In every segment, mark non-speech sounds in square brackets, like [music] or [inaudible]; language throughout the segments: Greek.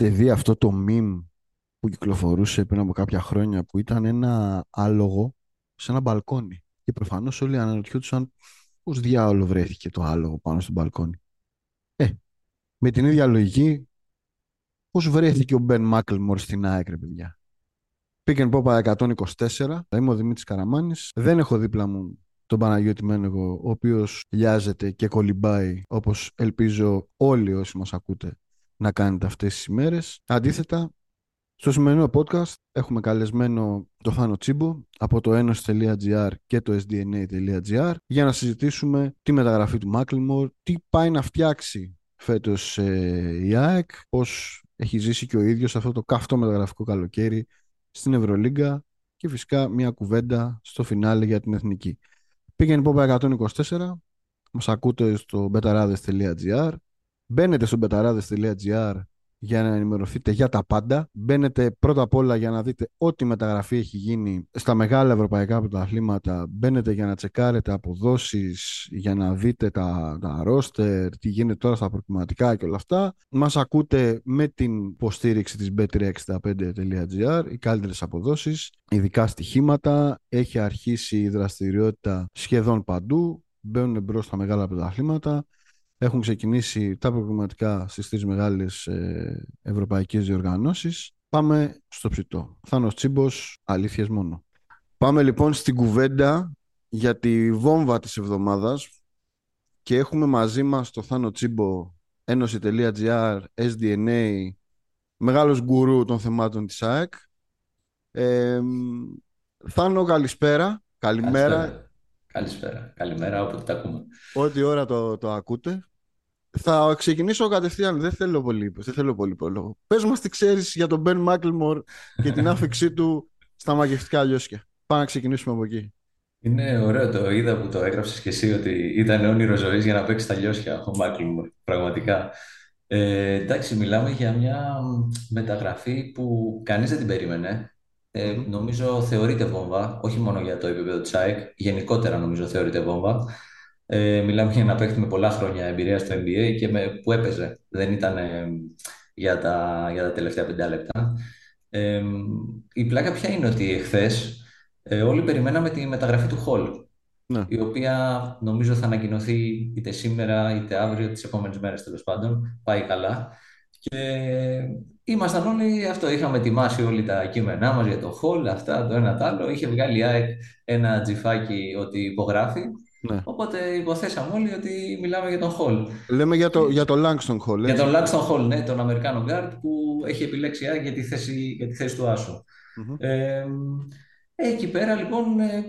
Έχετε δει αυτό το meme που κυκλοφορούσε πριν από κάποια χρόνια που ήταν ένα άλογο σε ένα μπαλκόνι. Και προφανώς όλοι αναρωτιόντουσαν πώς διάολο βρέθηκε το άλογο πάνω στο μπαλκόνι. Ε, με την ίδια λογική, πώς βρέθηκε ο Μπεν Μάκλμορ στην ΑΕΚ, ρε παιδιά; Πήγαινε πόπα 124, είμαι ο Δημήτρης Καραμάνης. Δεν έχω δίπλα μου τον Παναγιώτη Μένεγο, ο οποίος λιάζεται και κολυμπάει, όπως ελπίζω όλοι όσοι μας ακούτε να κάνετε αυτές τις ημέρες. Αντίθετα, στο σημερινό podcast έχουμε καλεσμένο το Θάνο Τσίμπο από το enos.gr και το sdna.gr για να συζητήσουμε τη μεταγραφή του Μάκλιμορ, τι πάει να φτιάξει φέτος ε, η ΑΕΚ, πώς έχει ζήσει και ο ίδιος αυτό το καυτό μεταγραφικό καλοκαίρι στην Ευρωλίγκα και φυσικά μια κουβέντα στο φινάλε για την Εθνική. Πήγαινε πόπα 124, μας ακούτε στο betarades.gr Μπαίνετε στο betarades.gr για να ενημερωθείτε για τα πάντα. Μπαίνετε πρώτα απ' όλα για να δείτε ό,τι μεταγραφή έχει γίνει στα μεγάλα ευρωπαϊκά πρωταθλήματα. Μπαίνετε για να τσεκάρετε αποδόσεις, για να δείτε τα, τα roster, τι γίνεται τώρα στα προκριματικά και όλα αυτά. Μας ακούτε με την υποστήριξη της bet365.gr, οι καλύτερες αποδόσεις, ειδικά στοιχήματα. Έχει αρχίσει η δραστηριότητα σχεδόν παντού. Μπαίνουν μπρος στα μεγάλα πρωταθλήματα. Έχουν ξεκινήσει τα προγραμματικά στις τρεις μεγάλες ε, ευρωπαϊκές διοργανώσεις. Πάμε στο ψητό. Θάνος Τσίμπος, αλήθειες μόνο. Πάμε λοιπόν στην κουβέντα για τη βόμβα της εβδομάδας και έχουμε μαζί μας το Θάνο Τσίμπο, ένωση.gr, SDNA, μεγάλος γκουρού των θεμάτων της ΑΕΚ. Ε, Θάνο, καλησπέρα. Καλημέρα. Καλησπέρα. Καλησπέρα. Καλημέρα, όποτε τα ακούμε. Ό,τι ώρα το, το ακούτε. Θα ξεκινήσω κατευθείαν. Δεν θέλω πολύ, δεν θέλω πολύ πρόλογο. Πες μας τι ξέρεις για τον Μπεν Μάκλμορ και την άφηξή του στα μαγευτικά λιώσια. Πάμε να ξεκινήσουμε από εκεί. Είναι ωραίο το είδα που το έγραψες και εσύ ότι ήταν όνειρο ζωής για να παίξει τα λιώσια ο Μάκλμορ. Πραγματικά. Ε, εντάξει, μιλάμε για μια μεταγραφή που κανείς δεν την περίμενε. Ε, νομίζω θεωρείται βόμβα, όχι μόνο για το επίπεδο της ΑΕΚ, γενικότερα νομίζω θεωρείται βόμβα. Ε, μιλάμε για ένα παίκτη με πολλά χρόνια εμπειρία στο NBA και με, που έπαιζε. Δεν ήταν ε, για, τα, για τα τελευταία πεντά λεπτά. Ε, η πλάκα ποια είναι ότι εχθές ε, όλοι περιμέναμε τη μεταγραφή του Χολ. Ναι. Η οποία νομίζω θα ανακοινωθεί είτε σήμερα είτε αύριο, τις επόμενες μέρες τέλος πάντων. Πάει καλά. Και ήμασταν όλοι αυτό. Είχαμε ετοιμάσει όλοι τα κείμενά μας για το Hall, αυτά, το ένα το άλλο. Είχε βγάλει η ΑΕΚ ένα GIF άκι ότι υπογράφει. Ναι. Οπότε υποθέσαμε όλοι ότι μιλάμε για τον Hall. Λέμε για το, για το Langston Hall. Για έτσι. τον Langston Hall, ναι, τον Αμερικάνο γκαρντ που έχει επιλέξει η ΑΕΚ για τη θέση, για τη θέση του άσου. Μμμ. Ε, εκεί πέρα λοιπόν ε,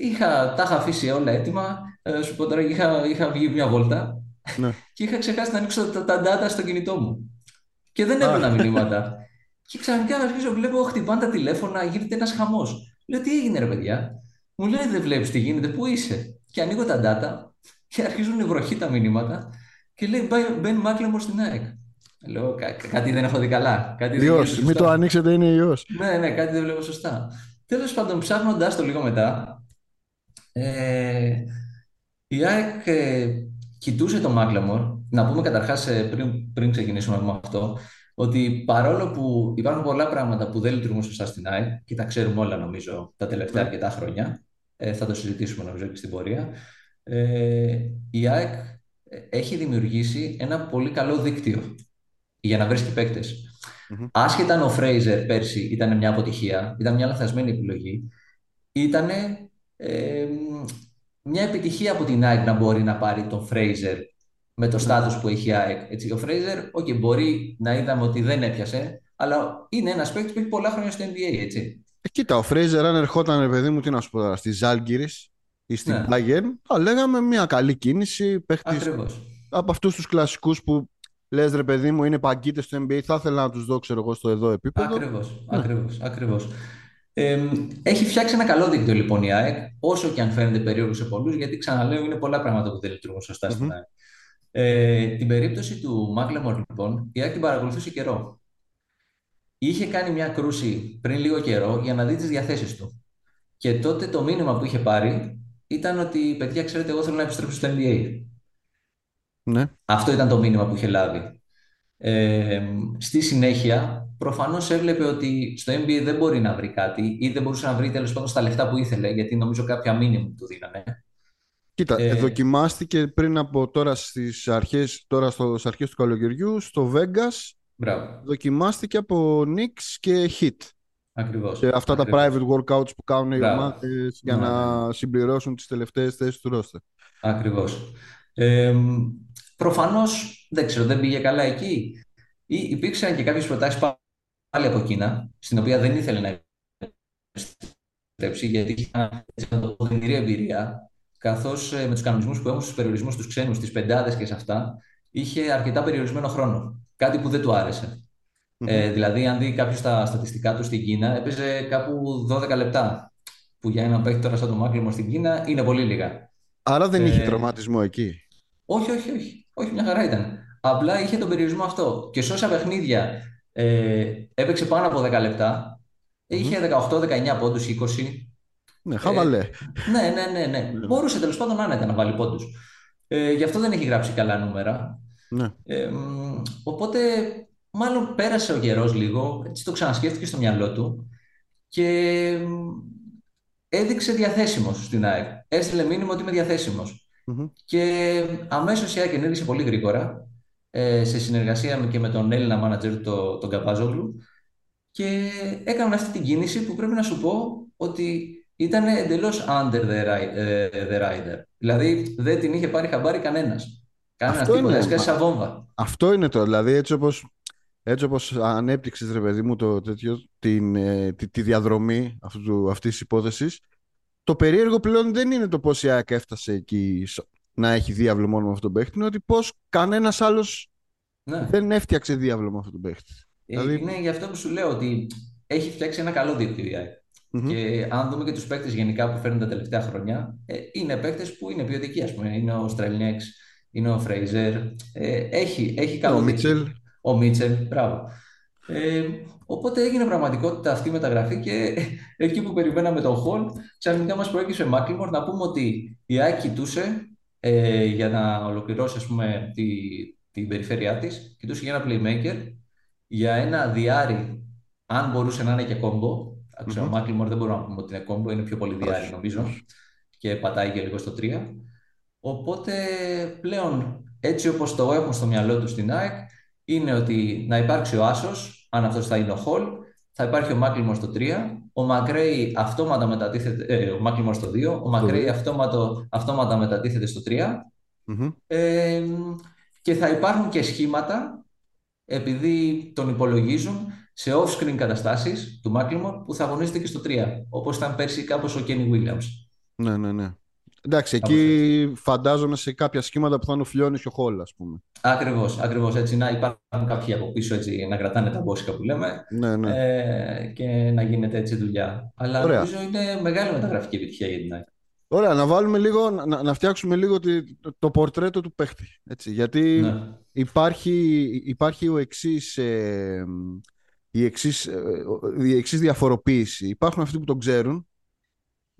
είχα, τα είχα αφήσει όλα έτοιμα. Ε, σου πω τώρα, είχα, είχα βγει μια βόλτα Ναι. [laughs] και είχα ξεχάσει να ανοίξω τα, τα data στο κινητό μου. Και δεν Α. έπαιρνα [laughs] μηνύματα. και ξαφνικά αρχίζω, βλέπω, χτυπάνε τα τηλέφωνα, γίνεται ένας χαμός. Λέω, τι έγινε, ρε παιδιά; Μου λέει, δεν βλέπεις τι γίνεται, πού είσαι; Και ανοίγω τα data και αρχίζουν βροχή τα μηνύματα και λέει, μπαίνει Μάκλεμορ στην ΑΕΚ. Λέω, «Κα- κα- κάτι δεν έχω δει καλά. Κάτι δεν Ιός. γίνεται Μην σωστά». το ανοίξετε, είναι ιός. Ναι, ναι, κάτι δεν βλέπω σωστά. Τέλος πάντων, ψάχνοντας το λίγο μετά, ε, η ΑΕΚ ε, κοιτούσε τον Μάκλεμορ. Να πούμε καταρχάς, πριν, πριν ξεκινήσουμε με αυτό, ότι παρόλο που υπάρχουν πολλά πράγματα που δεν λειτουργούν σωστά στην ΑΕΚ, και τα ξέρουμε όλα νομίζω τα τελευταία Ναι. αρκετά χρόνια, ε, θα το συζητήσουμε νομίζω και στην πορεία, ε, η ΑΕΚ έχει δημιουργήσει ένα πολύ καλό δίκτυο για να βρίσκει παίκτες. Μμμ. Άσχετα αν ο Φρέιζερ πέρσι ήταν μια αποτυχία, ήταν μια λαθασμένη επιλογή, ήταν μια επιτυχία από την ΑΕΚ να μπορεί να πάρει τον Φρέιζερ με το στάτους που έχει η ΑΕΚ. Έτσι, ο Φρέιζερ, okay, μπορεί να είδαμε ότι δεν έπιασε, αλλά είναι ένας παίκτης που έχει πολλά χρόνια στο NBA, έτσι. Ε, κοίτα, ο Φρέιζερ, αν ερχόταν, ρε παιδί μου, τι να σου πω τώρα, στη Ζάλγκυρης ή στην Ναι. Bayern, θα λέγαμε μια καλή κίνηση. Παίχτης Ακριβώς. από αυτούς τους κλασικούς που λες, ρε παιδί μου, είναι παγκίτες στο NBA, θα ήθελα να τους δω, ξέρω εγώ, στο εδώ επίπεδο. Ακριβώς, Ναι. ακριβώς, ακριβώς. Ε, έχει φτιάξει ένα καλό δίκτυο λοιπόν η ΑΕΚ, όσο και αν φαίνεται περίεργο σε πολλούς, γιατί ξαναλέω είναι πολλά πράγματα που δεν λειτουργούν σωστά στην Μμμ. ΑΕΚ. Ε, την περίπτωση του Μάκλεμορ λοιπόν, η ΑΕΚ την παρακολουθούσε καιρό. Είχε κάνει μια κρούση πριν λίγο καιρό για να δει τις διαθέσεις του. Και τότε το μήνυμα που είχε πάρει ήταν ότι, παιδιά, ξέρετε, εγώ θέλω να επιστρέψω στο NBA. Ναι. Αυτό ήταν το μήνυμα που είχε λάβει. Ε, στη συνέχεια, προφανώς έβλεπε ότι στο NBA δεν μπορεί να βρει κάτι ή δεν μπορούσε να βρει τέλος πάντων στα λεφτά που ήθελε, γιατί νομίζω κάποια μήνυμα του δίνανε. Κοίτα, ε, Ε, δοκιμάστηκε πριν από τώρα στις αρχές, τώρα στο, στις αρχές του καλοκαιριού στο Vegas μπράβο. δοκιμάστηκε από Knicks και Heat Ακριβώς. και αυτά τα private workouts που κάνουν οι Μπράβο. ομάδες για Ναι, ναι, ναι. να συμπληρώσουν τις τελευταίες θέσεις του roster. Ακριβώς. Ε, προφανώς, δεν ξέρω, δεν πήγε καλά εκεί. Ή υπήρξαν και κάποιες προτάσεις πάλι από Κίνα, στην οποία δεν ήθελε να επιστρέψει, γιατί είχε έτσι να το πω, οδυνηρή εμπειρία, καθώς ε, με τους κανονισμούς που έχουν στους περιορισμούς τους ξένους, στις πεντάδες και σε αυτά, είχε αρκετά περιορισμένο χρόνο. Κάτι που δεν του άρεσε. Μμμ. Ε, δηλαδή, αν δει κάποιος τα στατιστικά του στην Κίνα, έπαιζε κάπου 12 λεπτά. Που για έναν παίκτη τώρα σαν τον Μάκλιμορ στην Κίνα είναι πολύ λίγα. Άρα δεν είχε Ε, τραυματισμό εκεί. όχι, όχι, όχι. Όχι, μια χαρά ήταν. Απλά είχε τον περιορισμό αυτό. Και σε όσα παιχνίδια ε, έπαιξε πάνω από 10 λεπτά, Μμμ. είχε 18-19 πόντους, 20. Ναι, Ε, χαβαλέ. ναι, ναι, ναι, ναι. Ναι. Μπορούσε τέλος πάντων άνετα να βάλει πόντους. Ε, γι' αυτό δεν έχει γράψει καλά νούμερα. Ναι. Ε, μ, οπότε, μάλλον πέρασε ο καιρός λίγο, έτσι το ξανασκέφτηκε στο μυαλό του και μ, έδειξε διαθέσιμος στην ΑΕΚ. Έστειλε μήνυμα ότι είμαι διαθέσιμος. Μμμ. Και αμέσως η ΑΕΚ ενέργησε πολύ γρήγορα, ε, σε συνεργασία με- και με τον Έλληνα μάνατζερ, το, τον Καπάζογλου, και έκαναν αυτή την κίνηση που πρέπει να σου πω ότι ήταν εντελώς under the, ri- ε, the rider. Δηλαδή δεν την είχε πάρει χαμπάρι κανένας. Κανένας Αυτό τίποτα, είναι. έσκασε μα- σαν βόμβα. Αυτό είναι το. Δηλαδή, έτσι όπως, έτσι όπως ανέπτυξες, ρε παιδί μου, το, τέτοιο, την, ε, τη, τη διαδρομή αυτού, του- αυτής της υπόθεσης, το περίεργο πλέον δεν είναι το πώς η ΑΕΚ έφτασε εκεί σ- να έχει διάβλο μόνο με αυτόν τον παίχτη, είναι ότι πώς κανένας άλλος Ναι. δεν έφτιαξε διάβλο με αυτόν τον παίχτη. Ε, Δηλαδή, Είναι γι' αυτό που σου λέω ότι έχει φτιάξει ένα καλό δίκτυο η ΑΕΚ. μμμ. Και αν δούμε και τους παίκτες γενικά που φέρνουν τα τελευταία χρόνια, ε, είναι παίκτες που είναι ποιοτικοί, ας πούμε. Είναι ο Στρελνιέξ, είναι ο Φρέιζερ. Ε, έχει, έχει ο καλό Μίτσελ. δίκτυο. Ο Μίτσελ, μπράβο. Ε, οπότε έγινε πραγματικότητα αυτή η μεταγραφή και [laughs] εκεί που περιμέναμε τον Χολ, ξαφνικά μας προέκυψε Μάκλιμορ να πούμε ότι η ΑΕΚ κοιτούσε ε, για να ολοκληρώσει ας πούμε, τη, την περιφέρειά της, κοιτούσε για ένα playmaker, για ένα διάρρη, αν μπορούσε να είναι και κόμπο. Άκουσα, Μμμ. ο Μάκλιμορ δεν μπορούμε να πούμε ότι είναι κόμπο, είναι πιο πολύ διάρρη Όχι, νομίζω όχι. και πατάει και λίγο στο 3. Οπότε πλέον έτσι όπως το έχουν στο μυαλό του στην ΑΕΚ είναι ότι να υπάρξει ο Άσος, αν αυτός θα είναι ο Χολ, θα υπάρχει ο Μάκλιμορ στο 3, ο Μακρέι αυτόματα μετατίθεται, ε, ο Μάκλιμορ στο 2, ο Μακρέι δύο. αυτόματο, αυτόματα μετατίθεται στο 3 Μμμ. ε, και θα υπάρχουν και σχήματα επειδή τον υπολογίζουν σε off-screen καταστάσεις του Μάκλιμορ που θα αγωνίζεται και στο 3 όπως ήταν πέρσι κάπως ο Κένι Williams. Ναι, ναι, ναι. Εντάξει, Κάπως εκεί φαντάζομαι σε κάποια σχήματα που θα είναι ο Φιλιώνης και ο Χόλ, ας πούμε. Ακριβώς, ακριβώς έτσι να υπάρχουν κάποιοι από πίσω έτσι, να κρατάνε τα μπόσικα που λέμε Ναι, ναι. ε, και να γίνεται έτσι δουλειά. Αλλά Ωραία. νομίζω είναι μεγάλη μεταγραφική επιτυχία για την ΑΕΚ. Ωραία, να βάλουμε λίγο, να, να φτιάξουμε λίγο τη- το, το πορτρέτο του παίχτη. Έτσι, γιατί Ναι. υπάρχει, υπάρχει ο εξής, ε, η, εξής, ε, η εξής διαφοροποίηση. Υπάρχουν αυτοί που τον ξέρουν,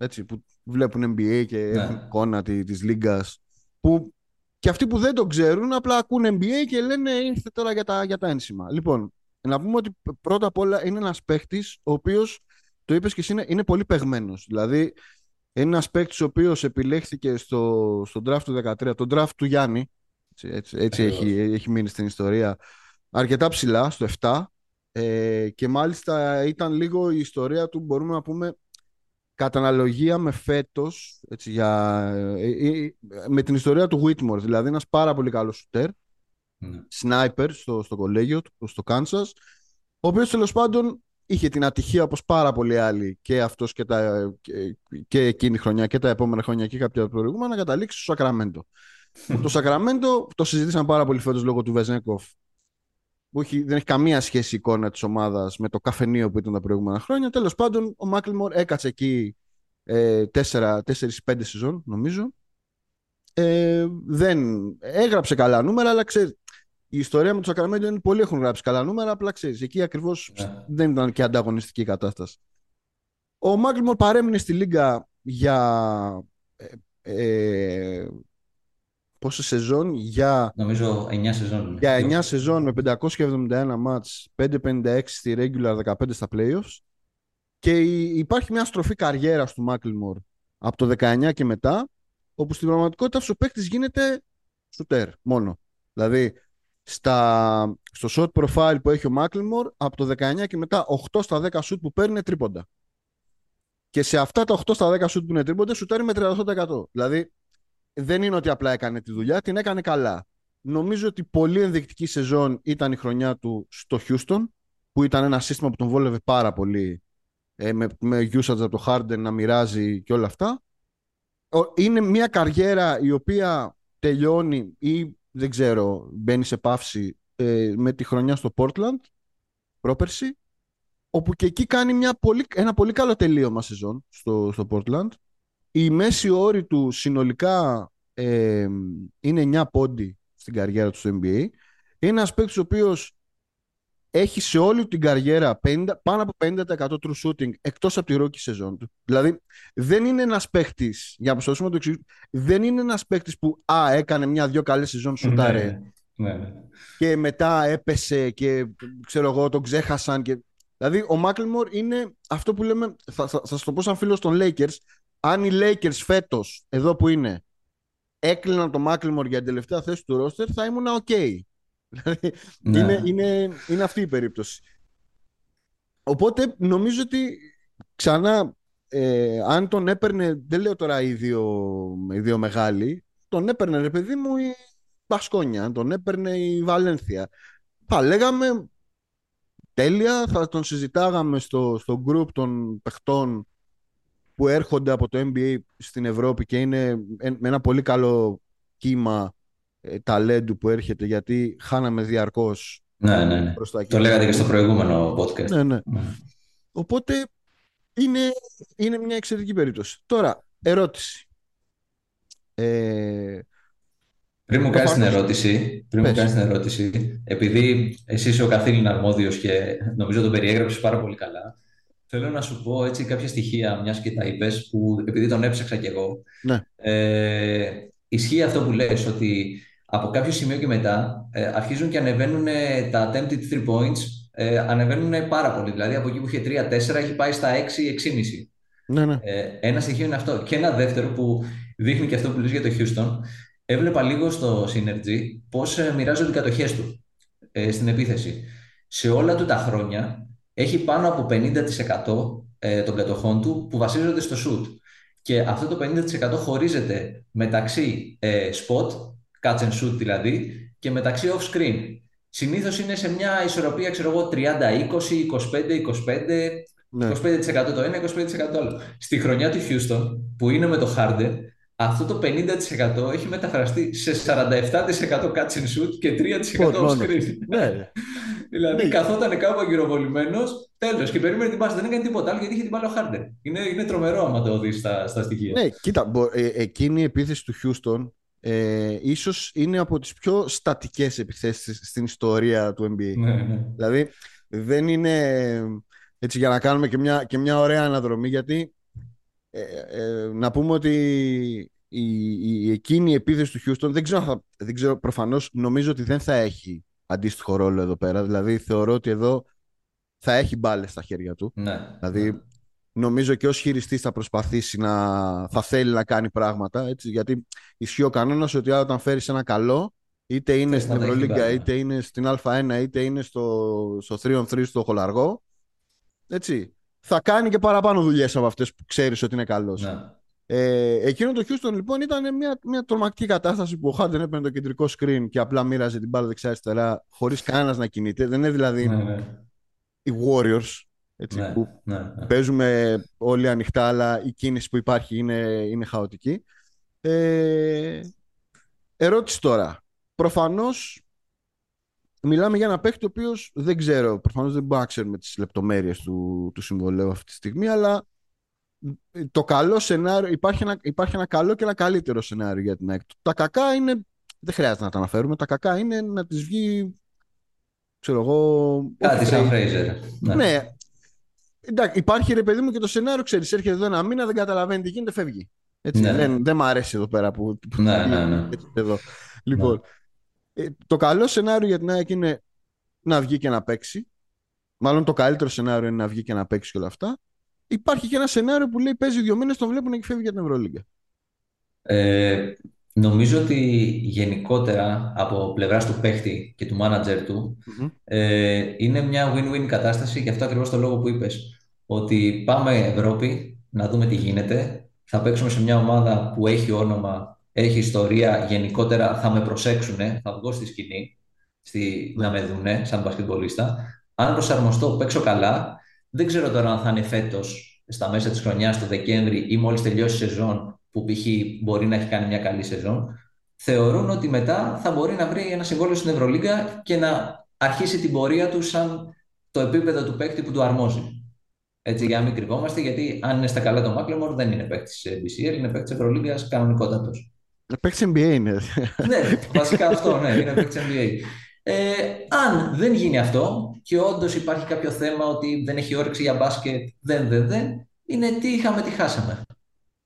έτσι, που βλέπουν NBA και Ναι. έχουν εικόνα τη, της λίγκας, που και αυτοί που δεν τον ξέρουν απλά ακούν NBA και λένε ήρθε τώρα για τα, για τα ένσημα. Λοιπόν, να πούμε ότι πρώτα απ' όλα είναι ένας παίχτης ο οποίος, το είπες και εσύ, είναι, είναι πολύ παιγμένος. Δηλαδή, είναι ένας παίκτης ο οποίος επιλέχθηκε στο, στο draft του 2013, το draft του Γιάννη, έτσι, έτσι, έτσι Ακριβώς. έχει, έχει μείνει στην ιστορία, αρκετά ψηλά, στο 7, ε, και μάλιστα ήταν λίγο η ιστορία του, μπορούμε να πούμε, κατά αναλογία με φέτος, έτσι, για, ε, ε, με την ιστορία του Whitmore, δηλαδή ένας πάρα πολύ καλός σουτέρ, Ναι. σνάιπερ στο, στο κολέγιο του, στο Κάνσας, ο οποίος τέλος πάντων είχε την ατυχία όπως πάρα πολλοί άλλοι και αυτός και, τα, και, και εκείνη η χρονιά και τα επόμενα χρόνια και κάποια προηγούμενα να καταλήξει στο Σακραμέντο. [laughs] το Σακραμέντο το συζητήσαμε πάρα πολύ φέτος λόγω του Βεζέγκοφ που έχει, δεν έχει καμία σχέση η εικόνα της ομάδας με το καφενείο που ήταν τα προηγούμενα χρόνια. Τέλος πάντων, ο Μάκλιμορ έκατσε εκεί ε, 4-5 σεζόν, νομίζω. Ε, δεν έγραψε καλά νούμερα, αλλά ξέρει, η ιστορία με το Σακραμέντο είναι πολλοί έχουν γράψει καλά νούμερα, απλά ξέρεις, εκεί ακριβώς Ναι. δεν ήταν και ανταγωνιστική η κατάσταση. Ο Μάκλιμορ παρέμεινε στη Λίγκα για ε, ε, πόσα σεζόν για, Νομίζω 9 σεζόν. για 9 σεζόν με 571 μάτς, 556 στη regular, 15 στα playoffs και υπάρχει μια στροφή καριέρας του Μάκλιμορ από το 19 και μετά όπου στην πραγματικότητα αυτός ο παίκτης γίνεται σουτέρ μόνο. Δηλαδή στα, στο shot profile που έχει ο Μάκλιμορ από το 19 και μετά 8 στα 10 σουτ που παίρνει είναι τρίποντα. Και σε αυτά τα 8 στα 10 σουτ που είναι τρίποντα σουτάρει με 38%. Δηλαδή δεν είναι ότι απλά έκανε τη δουλειά, την έκανε καλά. Νομίζω ότι πολύ ενδεικτική σεζόν ήταν η χρονιά του στο Houston, που ήταν ένα σύστημα που τον βόλευε πάρα πολύ ε, με, με usage από το Harden να μοιράζει και όλα αυτά. Είναι μια καριέρα η οποία τελειώνει ή δεν ξέρω, μπαίνει σε παύση ε, με τη χρονιά στο Portland πρόπερση όπου και εκεί κάνει μια πολύ, ένα πολύ καλό τελείωμα σεζόν στο, στο Portland η μέση όρη του συνολικά ε, είναι 9 πόντι στην καριέρα του στο NBA. Είναι ένας παίκτης ο οποίος έχει σε όλη την καριέρα 50, πάνω από 50% true shooting εκτός από τη ρόκη σεζόν του. Δηλαδή δεν είναι ένας παίκτης, για να προσπαθήσουμε το εξηγήσουμε, δεν είναι ένας παίκτης που α, έκανε μια-δυο καλές σεζόν σουτάρε ναι, ναι. και μετά έπεσε και ξέρω εγώ τον ξέχασαν και... Δηλαδή ο Μάκλιμορ είναι αυτό που λέμε, θα, θα, θα το πω σαν φίλος των Lakers, αν οι Lakers φέτος, εδώ που είναι, έκλειναν το Μάκλιμορ για την τελευταία θέση του ρόστερ, θα ήμουν ok. [laughs] Δηλαδή, ναι. είναι, είναι, είναι αυτή η περίπτωση. Οπότε νομίζω ότι ξανά, ε, αν τον έπαιρνε, δεν λέω τώρα οι δύο, οι δύο μεγάλοι, τον έπαιρνε ρε παιδί μου η Μπασκόνια, αν τον έπαιρνε η Βαλένθια. Θα λέγαμε τέλεια, θα τον συζητάγαμε στο, στο group των παιχτών που έρχονται από το NBA στην Ευρώπη και είναι με ένα πολύ καλό κύμα ε, ταλέντου που έρχεται γιατί χάναμε διαρκώς ναι, ναι, ναι. Το λέγατε και στο προηγούμενο podcast. Ναι, ναι. ναι. Οπότε είναι, είναι μια εξαιρετική περίπτωση. Τώρα, ερώτηση. Ε, πριν μου κάνεις την ερώτηση, πριν μου κάνεις την ερώτηση, επειδή εσύ είσαι ο καθήλυνα αρμόδιος και νομίζω τον περιέγραψες πάρα πολύ καλά, Θέλω να σου πω έτσι κάποια στοιχεία, μιας και τα είπες, που επειδή τον έψαξα κι εγώ. Ναι. Ε, ισχύει αυτό που λες, ότι από κάποιο σημείο και μετά ε, αρχίζουν και ανεβαίνουν τα attempted three points, ε, ανεβαίνουν πάρα πολύ. Δηλαδή από εκεί που είχε 3-4 έχει πάει στα 6-6,5. Ναι, ναι. Ε, ένα στοιχείο είναι αυτό. Και ένα δεύτερο που δείχνει και αυτό που λες για το Houston. Έβλεπα λίγο στο Synergy πώς ε, μοιράζονται οι κατοχές του ε, στην επίθεση. Σε όλα του τα χρόνια έχει πάνω από 50% ε, των κατοχών του που βασίζονται στο shoot. Και αυτό το 50% χωρίζεται μεταξύ ε, spot, catch and shoot δηλαδή, και μεταξύ off screen. Συνήθως είναι σε μια ισορροπία, ξέρω εγώ, 30-20, 25-25, ναι. 25% το ένα, 25% το άλλο. Στη χρονιά του Houston, που είναι με το Harden, αυτό το 50% έχει μεταφραστεί σε 47% catch and shoot και 3% off screen. Ναι. [laughs] Δηλαδή ναι. καθόταν κάπου αγκυροβολημένο, τέλος. Και περίμενε την πάση. Δεν έκανε τίποτα άλλο γιατί είχε την μπάλα ο Χάρντερ. Είναι, είναι τρομερό άμα το δεις στα, στα στοιχεία. Ναι, κοίτα, ε, εκείνη η επίθεση του Χιούστον ε, ίσως είναι από τις πιο στατικές επιθέσεις στην ιστορία του NBA. Ναι, ναι. Δηλαδή δεν είναι έτσι για να κάνουμε και μια, και μια ωραία αναδρομή γιατί ε, ε, να πούμε ότι η, η, εκείνη η επίθεση του Χιούστον δεν ξέρω, δεν ξέρω προφανώς νομίζω ότι δεν θα έχει αντίστοιχο ρόλο εδώ πέρα. Δηλαδή θεωρώ ότι εδώ θα έχει μπάλες στα χέρια του. Ναι, δηλαδή ναι. νομίζω και ως χειριστής θα προσπαθήσει να θα θέλει να κάνει πράγματα. Έτσι, γιατί ισχύει ο κανόνας ότι όταν φέρεις ένα καλό, είτε είναι στην Ευρωλίγκα, είτε είναι στην Α1, είτε είναι στο, στο 3on3 στο χολαργό. Έτσι, θα κάνει και παραπάνω δουλειές από αυτές που ξέρεις ότι είναι καλός. Ναι. Ε, εκείνο το Houston λοιπόν ήταν μια, μια τρομακτική κατάσταση που ο Harden έπαιρνε το κεντρικό screen και απλά μοίραζε την μπάλα δεξιά-αριστερά χωρίς κανένας να κινείται. Δεν είναι δηλαδή ναι, ναι. οι Warriors έτσι, ναι, που ναι, ναι. παίζουμε όλοι ανοιχτά, αλλά η κίνηση που υπάρχει είναι, είναι χαοτική. Ε, ερώτηση τώρα. Προφανώς μιλάμε για ένα παίχτη ο οποίο δεν ξέρω, προφανώ δεν μπορούμε να ξέρουμε τι λεπτομέρειε του, του συμβολέου αυτή τη στιγμή, αλλά το καλό σενάριο, υπάρχει ένα, υπάρχει ένα καλό και ένα καλύτερο σενάριο για την ΑΕΚ. Τα κακά είναι, δεν χρειάζεται να τα αναφέρουμε, τα κακά είναι να τις βγει, ξέρω εγώ... Κάτι σαν Φρέιζερ. Ναι. ναι. Εντάξει, υπάρχει ρε παιδί μου και το σενάριο, ξέρεις, έρχεται εδώ ένα μήνα, δεν καταλαβαίνει τι γίνεται, φεύγει. Έτσι, Ναι, δεν, δεν μ' αρέσει εδώ πέρα που, που ναι, ναι, γίνεται ναι. έτσι εδώ. ναι. Λοιπόν, ε, το καλό σενάριο για την ΑΕΚ είναι να βγει και να παίξει. Μάλλον το καλύτερο σενάριο είναι να βγει και να παίξει και όλα αυτά. Υπάρχει και ένα σενάριο που λέει παίζει δύο μήνες, τον βλέπουν και φεύγει για την Ευρωλίγκα. Ε, νομίζω ότι γενικότερα από πλευράς του παίχτη και του μάνατζερ του Μμμ. ε, είναι μια win-win κατάσταση γι' αυτό ακριβώς το λόγο που είπες. Ότι πάμε Ευρώπη να δούμε τι γίνεται. Θα παίξουμε σε μια ομάδα που έχει όνομα, έχει ιστορία. Γενικότερα θα με προσέξουνε, θα βγω στη σκηνή στη, Ναι. να με δούνε σαν μπασκετμπολίστα. Αν προσαρμοστώ, παίξω καλά. Δεν ξέρω τώρα αν θα είναι φέτος στα μέσα της χρονιάς, το Δεκέμβρη ή μόλις τελειώσει η σεζόν που π.χ. μπορεί να έχει κάνει μια καλή σεζόν, θεωρούν ότι μετά θα μπορεί να βρει ένα συμβόλαιο στην Ευρωλίγκα και να αρχίσει την πορεία του σαν το επίπεδο του παίκτη που του αρμόζει. Έτσι, για να μην κρυβόμαστε, γιατί αν είναι στα καλά το Μάκλεμορ, δεν είναι παίκτης τη BCL, είναι παίκτης της Ευρωλίγκας κανονικότατος. Παίξει NBA είναι. ναι, βασικά αυτό, ναι, είναι παίκτης NBA. Ε, αν δεν γίνει αυτό και όντως υπάρχει κάποιο θέμα ότι δεν έχει όρεξη για μπάσκετ, δεν, δεν, δεν, είναι τι είχαμε, τι χάσαμε.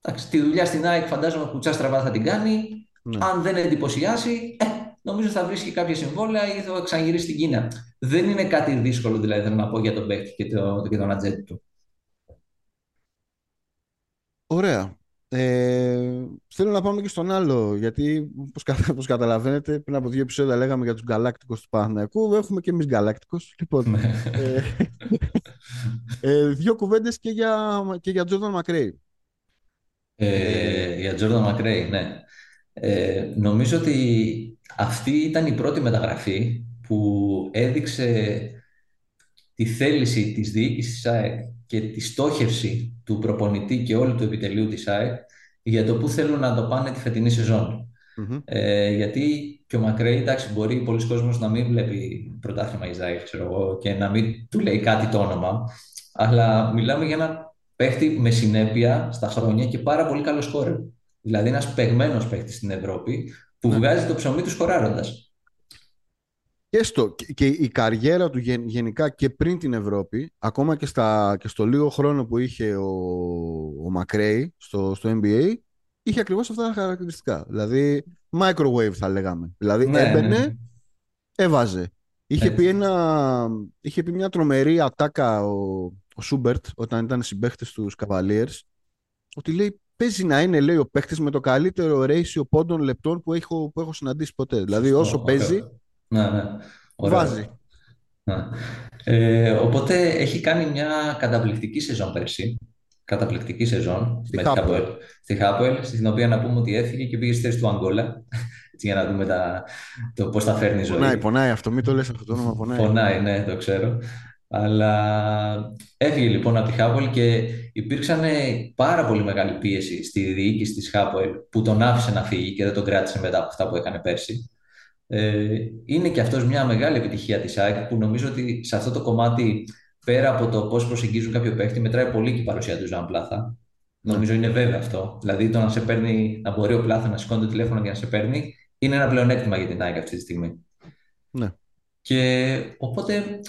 Εντάξει, τη δουλειά στην ΑΕΚ φαντάζομαι κουτσά στραβά θα την κάνει. Ναι. Αν δεν εντυπωσιάσει, ε, νομίζω θα βρίσκει κάποια συμβόλαια ή θα ξαναγυρίσει στην Κίνα. Δεν είναι κάτι δύσκολο δηλαδή θέλω να πω για τον παίκτη και, το, και τον ατζέντη του. Ωραία. Ε, θέλω να πάμε και στον άλλο, γιατί όπως, κα- [laughs] όπως καταλαβαίνετε πριν από δύο επεισόδια λέγαμε για τους γκαλάκτικους του Παναθηναϊκού, έχουμε και εμείς γκαλάκτικους. Λοιπόν, ε, ε, δύο κουβέντες και για, και για Τζόρνταν Μακρέι. Ε, για Τζόρνταν Μακρέι, ναι. Ε, νομίζω ότι αυτή ήταν η πρώτη μεταγραφή που έδειξε τη θέληση της διοίκησης της ΑΕΚ και τη στόχευση του προπονητή και όλου του επιτελείου της ΑΕΚ για το πού θέλουν να το πάνε τη φετινή σεζόν. Μμμ. Ε, γιατί και ο Μακρέι, εντάξει, μπορεί πολλοί κόσμος να μην βλέπει πρωτάθλημα Ισραήλ, ξέρω εγώ, και να μην του λέει κάτι το όνομα, αλλά μιλάμε για ένα παίχτη με συνέπεια στα χρόνια και πάρα πολύ καλό σκόρερ. Δηλαδή ένας παιγμένος παίχτης στην Ευρώπη που Ναι. βγάζει το ψωμί του σκοράροντας. Και, στο, και, και η καριέρα του γεν- γενικά και πριν την Ευρώπη, ακόμα και, στα, και στο λίγο χρόνο που είχε ο, ο Μακρέι στο, στο NBA, είχε ακριβώς αυτά τα χαρακτηριστικά. Δηλαδή, microwave θα λέγαμε. Δηλαδή, Ναι, έμπαινε, ναι. έβαζε. Είχε Έτσι. πει, ένα, είχε πει μια τρομερή ατάκα ο, ο Σούμπερτ όταν ήταν συμπαίχτες τους Cavaliers ότι λέει παίζει να είναι λέει ο παίχτης με το καλύτερο ratio πόντων λεπτών που έχω, που έχω συναντήσει ποτέ. Δηλαδή όσο Σωστό, παίζει ωραίο. Ναι, ναι. Ωραίο. βάζει. Ναι. Ε, οπότε έχει κάνει μια καταπληκτική σεζόν πέρσι. Καταπληκτική σεζόν Στη με τη Χάπουελ. Χάπουελ. Στη Χάπουελ, στην οποία να πούμε ότι έφυγε και πήγε στη θέση του Αγγόλα. Έτσι, για να δούμε τα, το πώς τα φέρνει η ζωή. Πονάει, πονάει αυτό. Μην το λες αυτό το όνομα, πονάει. Πονάει, ναι, το ξέρω. Αλλά έφυγε λοιπόν από τη Χάπουελ και υπήρξαν πάρα πολύ μεγάλη πίεση στη διοίκηση της Χάπουελ που τον άφησε να φύγει και δεν τον κράτησε μετά από αυτά που έκανε πέρσι. Ε, είναι και αυτός μια μεγάλη επιτυχία της ΑΕΚ που νομίζω ότι σε αυτό το κομμάτι πέρα από το πώς προσεγγίζουν κάποιο παίχτη μετράει πολύ και η παρουσία του Ζαν Πλάθα. Ναι. Νομίζω είναι βέβαιο αυτό. Δηλαδή το να σε παίρνει, να μπορεί ο Πλάθα να σηκώνει το τηλέφωνο και να σε παίρνει είναι ένα πλεονέκτημα για την ΑΕΚ αυτή τη στιγμή. Ναι. Και οπότε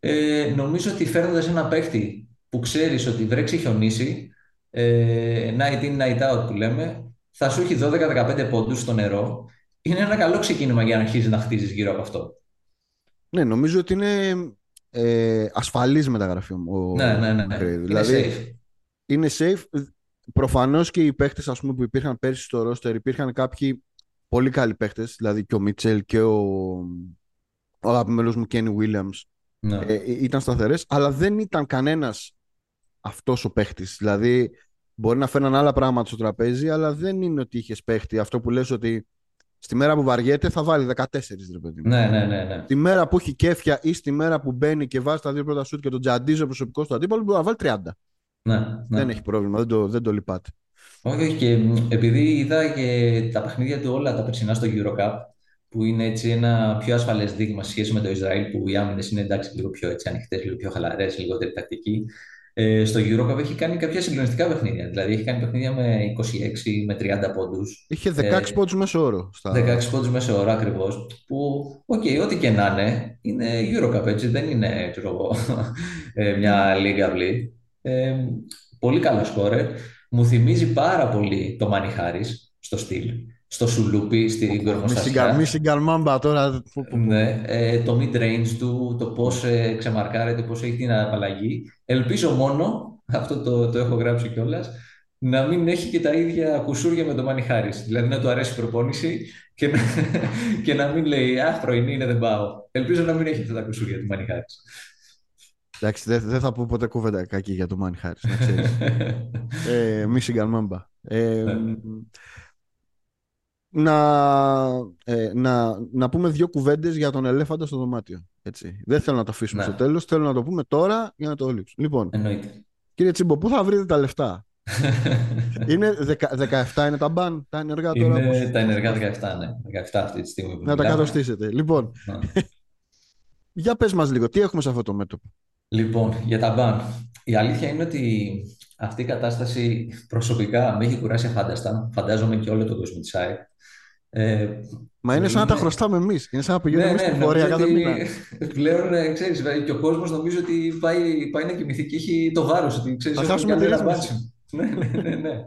ε, νομίζω ότι φέρνοντας ένα παίχτη που ξέρεις ότι βρέξει χιονίσει, ε, night in, night out που λέμε, θα σου έχει 12-15 πόντους στο νερό. Είναι ένα καλό ξεκίνημα για να αρχίσεις να χτίζεις γύρω από αυτό. Ναι, νομίζω ότι είναι ε, ασφαλής μεταγραφή ο ναι, ναι, ναι. Μακρέι. Είναι Δηλαδή safe. είναι safe. Προφανώς και οι παίχτες ας πούμε, που υπήρχαν πέρσι στο ρόστερ υπήρχαν κάποιοι πολύ καλοί παίχτες, δηλαδή και ο Μίτσελ και ο, ο αγαπημένος μου Κένι Williams Ναι. ε, ήταν σταθερές, αλλά δεν ήταν κανένας αυτός ο παίχτης. Δηλαδή μπορεί να φέρναν άλλα πράγματα στο τραπέζι, αλλά δεν είναι ότι είχες παίχτη. Αυτό που λες ότι στη μέρα που βαριέται θα βάλει 14 ρε παιδί μου. ναι, ναι, ναι, ναι. Τη μέρα που έχει κέφια ή στη μέρα που μπαίνει και βάζει τα δύο πρώτα σουτ και τον τζαντίζει ο προσωπικός του αντίπαλο, μπορεί να βάλει 30. ναι, ναι. Δεν έχει πρόβλημα, δεν το, δεν το λυπάται. Όχι, όχι. Και μ, επειδή είδα και τα παιχνίδια του όλα τα περσινά στο EuroCup, που είναι έτσι ένα πιο ασφαλές δείγμα σε σχέση με το Ισραήλ, που οι άμυνες είναι εντάξει λίγο πιο ανοιχτές, λίγο πιο χαλαρές, λιγότερη τακτική. Ε, στο EuroCup έχει κάνει κάποια συγκλονιστικά παιχνίδια. Δηλαδή έχει κάνει παιχνίδια με 26, με 30 πόντους. Είχε 16 Ε, πόντους μέσο όρο. Στα... 16 πόντους μέσο όρο ακριβώς. Που, οκ, ό,τι και να είναι, είναι EuroCup έτσι, δεν είναι ξέρω εγώ, [laughs] ε, μια λίγα αυλή. Ε, πολύ καλό σκόρε. Μου θυμίζει πάρα πολύ το Μάνι Χάρις στο στυλ, στο σουλούπι, στην κορμοστασιά. Μίσιγκαν Μάμπα τώρα. Ναι, ε, το mid-range του, το πώς ε, ξεμαρκάρεται, πώς έχει την απαλλαγή. Ελπίζω μόνο, αυτό το, το έχω γράψει κιόλας, να μην έχει και τα ίδια κουσούρια με τον Μάνι Χάρις. Δηλαδή να του αρέσει η προπόνηση και να, [laughs] και να μην λέει «Αχ, πρωινή είναι, δεν πάω». Ελπίζω να μην έχει αυτά τα κουσούρια του Μάνι Χάρις. Εντάξει, δεν, δεν θα πω ποτέ κουβέντα κακή για τον Μάνι Χάρις, να ξέρεις. [laughs] ε, Michigan Mamba. Ε, να, ε, να, να πούμε δύο κουβέντες για τον ελέφαντα στο δωμάτιο. Έτσι. Δεν θέλω να το αφήσουμε Ναι. στο τέλος, θέλω να το πούμε τώρα για να το λήξουμε. Λοιπόν, Εννοείται. κύριε Τσίμπο, πού θα βρείτε τα λεφτά; [laughs] είναι δεκα- 17 είναι τα μπαν, τα ενεργά τώρα. Είναι πώς- τα ενεργά 17, ναι. 17 αυτή τη στιγμή που Να τα μιλάμε. κατοστήσετε. Λοιπόν, Ναι. [laughs] για πες μας λίγο, τι έχουμε σε αυτό το μέτωπο; Λοιπόν, για τα μπαν. Η αλήθεια είναι ότι αυτή η κατάσταση προσωπικά με έχει κουράσει αφάνταστα. Φαντάζομαι και όλο τον κόσμο της ΑΕΚ. Ε, Μα είναι σαν να τα είναι- χρωστάμε εμείς. Είναι σαν να πηγαίνουμε ναι, εμείς ναι, στην πορεία νομίζω κάθε ότι μήνα. πλέον, ε, ξέρεις, και ο κόσμος νομίζω ότι πάει, πάει να κοιμηθεί και έχει το βάρος ότι ξέρεις, Θα έχουμε χάσουμε κάνει τη ένα ρύθμιση. μπάτσο. [laughs] ναι, ναι, ναι, ναι.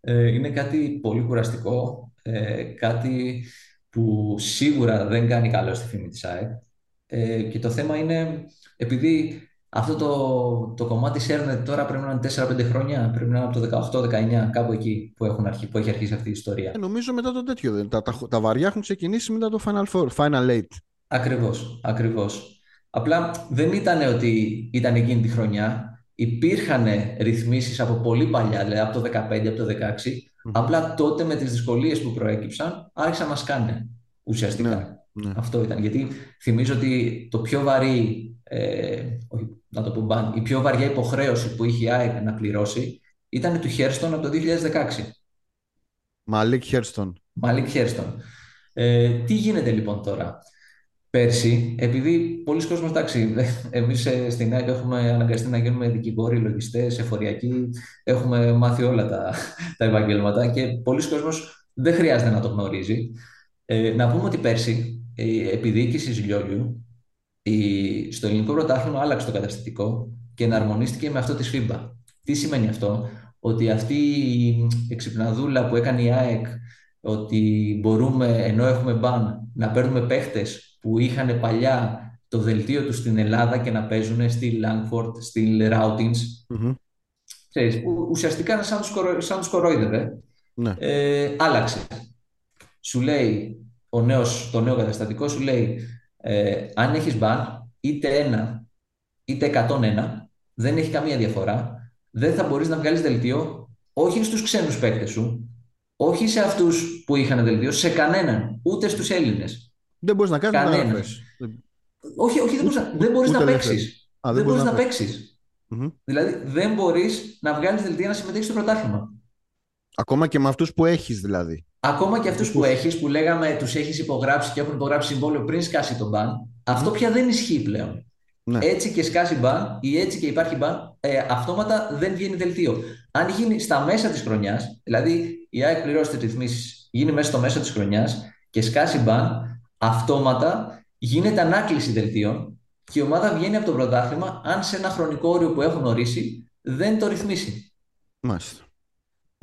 Ε, είναι κάτι πολύ κουραστικό, ε, κάτι που σίγουρα δεν κάνει καλό στη φήμη της ΑΕΚ. Ε, και το θέμα είναι, επειδή αυτό το, το κομμάτι σέρνεται τώρα πρέπει να είναι 4-5 χρόνια, πρέπει να είναι από το 18-19, κάπου εκεί που, έχουν αρχί, που έχει αρχίσει αυτή η ιστορία. Ε, νομίζω μετά το τέτοιο. δεν- Τα, τα, τα βαριά έχουν ξεκινήσει μετά το Final Four, Final Eight. Ακριβώς, ακριβώς. Απλά δεν ήταν ότι ήταν εκείνη τη χρονιά. Υπήρχαν ρυθμίσεις από πολύ παλιά, δηλαδή από το 15, από το 16. Μμμ. Απλά τότε με τις δυσκολίες που προέκυψαν άρχισαν να σκάνε ουσιαστικά. Ναι, ναι. Αυτό ήταν. Γιατί θυμίζω ότι το πιο βαρύ, ε, όχι, να το πω μπαν, η πιο βαριά υποχρέωση που είχε η ΑΕΚ να πληρώσει ήταν του Χέρστον από το 2016. Μαλίκ Χέρστον. Μαλίκ Χέρστον. Ε, τι γίνεται λοιπόν τώρα; Πέρσι, επειδή πολλοί κόσμοι, εντάξει, [laughs] εμείς στην ΑΕΚ έχουμε αναγκαστεί να γίνουμε δικηγόροι, λογιστές, εφοριακοί, έχουμε μάθει όλα τα, [laughs] τα επαγγέλματα και πολλοί κόσμος δεν χρειάζεται να το γνωρίζει. Ε, να πούμε ότι πέρσι η επιδιοίκηση Ζηλιόλιου η, στο ελληνικό πρωτάθλημα άλλαξε το καταστατικό και εναρμονίστηκε με αυτό της FIBA. Τι σημαίνει αυτό, ότι αυτή η εξυπναδούλα που έκανε η ΑΕΚ ότι μπορούμε, ενώ έχουμε μπαν, να παίρνουμε παίχτες που είχαν παλιά το δελτίο τους στην Ελλάδα και να παίζουν στη Langford, στη Routins. Μμμ. Ξέρεις, που ουσιαστικά σαν τους, κορο... σαν τους κορόιδευε. Ναι. Ε, άλλαξε. Σου λέει, ο νέος, το νέο καταστατικό σου λέει, ε, αν έχεις μπαν, είτε ένα, είτε 101, δεν έχει καμία διαφορά. Δεν θα μπορείς να βγάλεις δελτίο, όχι στους ξένους παίκτες σου, όχι σε αυτούς που είχαν δελτίο, σε κανέναν, ούτε στους Έλληνες. Δεν μπορείς να κάνεις Κανένας. μεταγραφές. Όχι, όχι, δεν μπορείς να, δεν μπορείς ούτε να ελεύθερη. παίξεις. Α, δεν μπορείς να παίξεις. παίξεις. Μμμ. Δηλαδή, δεν μπορείς να βγάλεις δελτία να συμμετέχεις στο πρωτάθλημα. Ακόμα και με αυτούς που έχεις δηλαδή. Ακόμα και αυτούς που Τους- έχεις, που λέγαμε τους έχεις υπογράψει και έχουν υπογράψει συμβόλαιο πριν σκάσει τον μπαν, αυτό πια δεν ισχύει πλέον. Ναι. Έτσι και σκάσει μπαν ή έτσι και υπάρχει μπαν, ε, αυτόματα δεν βγαίνει δελτίο. Αν γίνει στα μέσα της χρονιάς, δηλαδή η ΑΕΚ πληρώσει τις ρυθμίσεις, γίνει μέσα στο μέσο της χρονιάς και σκάσει μπαν, αυτόματα γίνεται ανάκληση δελτίων και η ομάδα βγαίνει από το πρωτάθλημα αν σε ένα χρονικό όριο που έχουν ορίσει δεν το ρυθμίσει. Μάλιστα.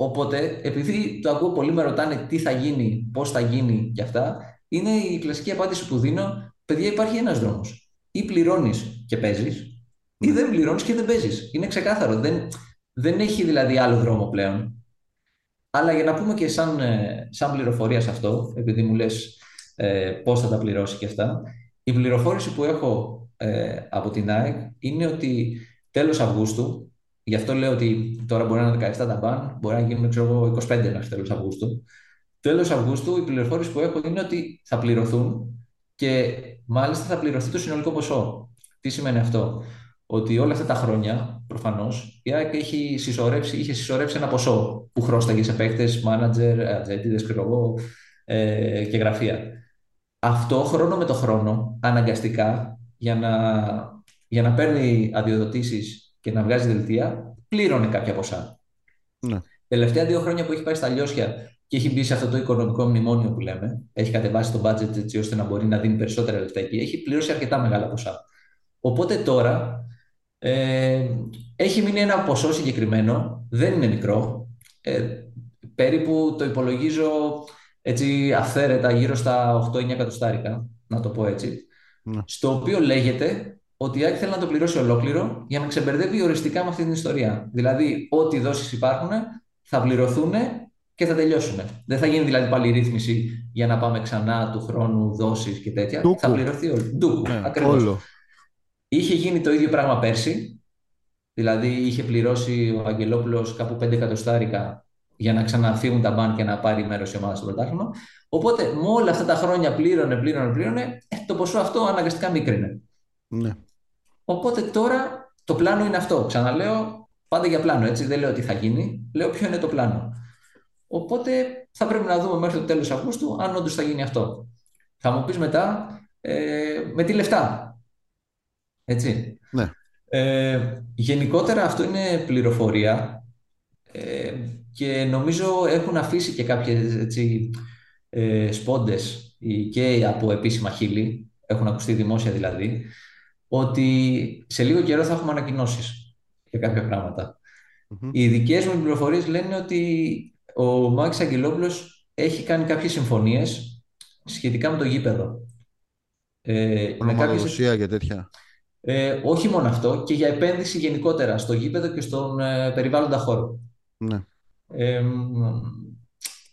Οπότε, επειδή το ακούω πολλοί με ρωτάνε τι θα γίνει, πώς θα γίνει και αυτά, είναι η κλασική απάντηση που δίνω. Παιδιά, υπάρχει ένας δρόμος. Ή πληρώνεις και παίζεις, ή δεν πληρώνεις και δεν παίζεις. Είναι ξεκάθαρο. Δεν, δεν έχει δηλαδή άλλο δρόμο πλέον. Αλλά για να πούμε και σαν, ε, σαν πληροφορία σε αυτό, επειδή μου λες ε, πώς θα τα πληρώσει και αυτά, η πληροφόρηση που έχω ε, από την ΑΕΚ είναι ότι τέλος Αυγούστου, γι' αυτό λέω ότι τώρα μπορεί να είναι 17 τα μπαν, μπορεί να γίνουν ξέρω εγώ, 25 μέχρι τέλος Αυγούστου. Τέλος Αυγούστου η πληροφόρηση που έχω είναι ότι θα πληρωθούν και μάλιστα θα πληρωθεί το συνολικό ποσό. Τι σημαίνει αυτό, ότι όλα αυτά τα χρόνια, προφανώς, η ΑΕΚ έχει συσσωρεύσει, είχε συσσωρεύσει ένα ποσό που χρώσταγε σε παίκτες, μάνατζερ, ατζέντιδες, ξέρω εγώ, ε, και γραφεία. Αυτό χρόνο με το χρόνο, αναγκαστικά, για να, για να παίρνει αδειοδοτήσεις και να βγάζει δελτία, πλήρωνε κάποια ποσά. Ναι. Τελευταία δύο χρόνια που έχει πάει στα λιώσια και έχει μπει σε αυτό το οικονομικό μνημόνιο που λέμε, έχει κατεβάσει το budget έτσι ώστε να μπορεί να δίνει περισσότερα λεφτά εκεί, έχει πληρώσει αρκετά μεγάλα ποσά. Οπότε τώρα ε, έχει μείνει ένα ποσό συγκεκριμένο, δεν είναι μικρό, ε, περίπου το υπολογίζω έτσι αυθαίρετα γύρω στα 8-9 εκατοστάρικα, να το πω έτσι, Ναι. στο οποίο λέγεται ότι η ΑΕΚ θέλει να το πληρώσει ολόκληρο για να ξεμπερδεύει οριστικά με αυτή την ιστορία. Δηλαδή, ό,τι δόσεις υπάρχουν θα πληρωθούν και θα τελειώσουν. Δεν θα γίνει δηλαδή πάλι ρύθμιση για να πάμε ξανά του χρόνου δόσεις και τέτοια. Ντούκου. Θα πληρωθεί όλο. Ντούκου, Ναι, ακριβώς. όλο. Είχε γίνει το ίδιο πράγμα πέρσι. Δηλαδή, είχε πληρώσει ο Αγγελόπουλος κάπου 5 εκατοστάρικα για να ξαναφύγουν τα μπαν και να πάρει μέρος η ομάδα στο πρωτάθλημα. Οπότε, με όλα αυτά τα χρόνια πλήρωνε, πλήρωνε, πλήρωνε, ε, το ποσό αυτό αναγκαστικά μίκρινε. Ναι. Οπότε τώρα το πλάνο είναι αυτό. Ξαναλέω, πάντα για πλάνο, έτσι. Δεν λέω τι θα γίνει. Λέω ποιο είναι το πλάνο. Οπότε θα πρέπει να δούμε μέχρι το τέλος Αυγούστου αν όντως θα γίνει αυτό. Θα μου πεις μετά, ε, με τι λεφτά. Έτσι. Ναι. Ε, γενικότερα αυτό είναι πληροφορία ε, και νομίζω έχουν αφήσει και κάποιες έτσι, ε, σπόντες ή και από επίσημα χείλη, έχουν ακουστεί δημόσια δηλαδή, ότι σε λίγο καιρό θα έχουμε ανακοινώσεις για κάποια πράγματα. Μμμ. Οι δικές μου πληροφορίες λένε ότι ο Μάκης Αγγελόπουλος έχει κάνει κάποιες συμφωνίες σχετικά με το γήπεδο. Ε, με κάποιες, Ονοματοδοσία και τέτοια. ε, όχι μόνο αυτό, και για επένδυση γενικότερα στο γήπεδο και στον ε, περιβάλλοντα χώρο. Ναι. Ε, μ,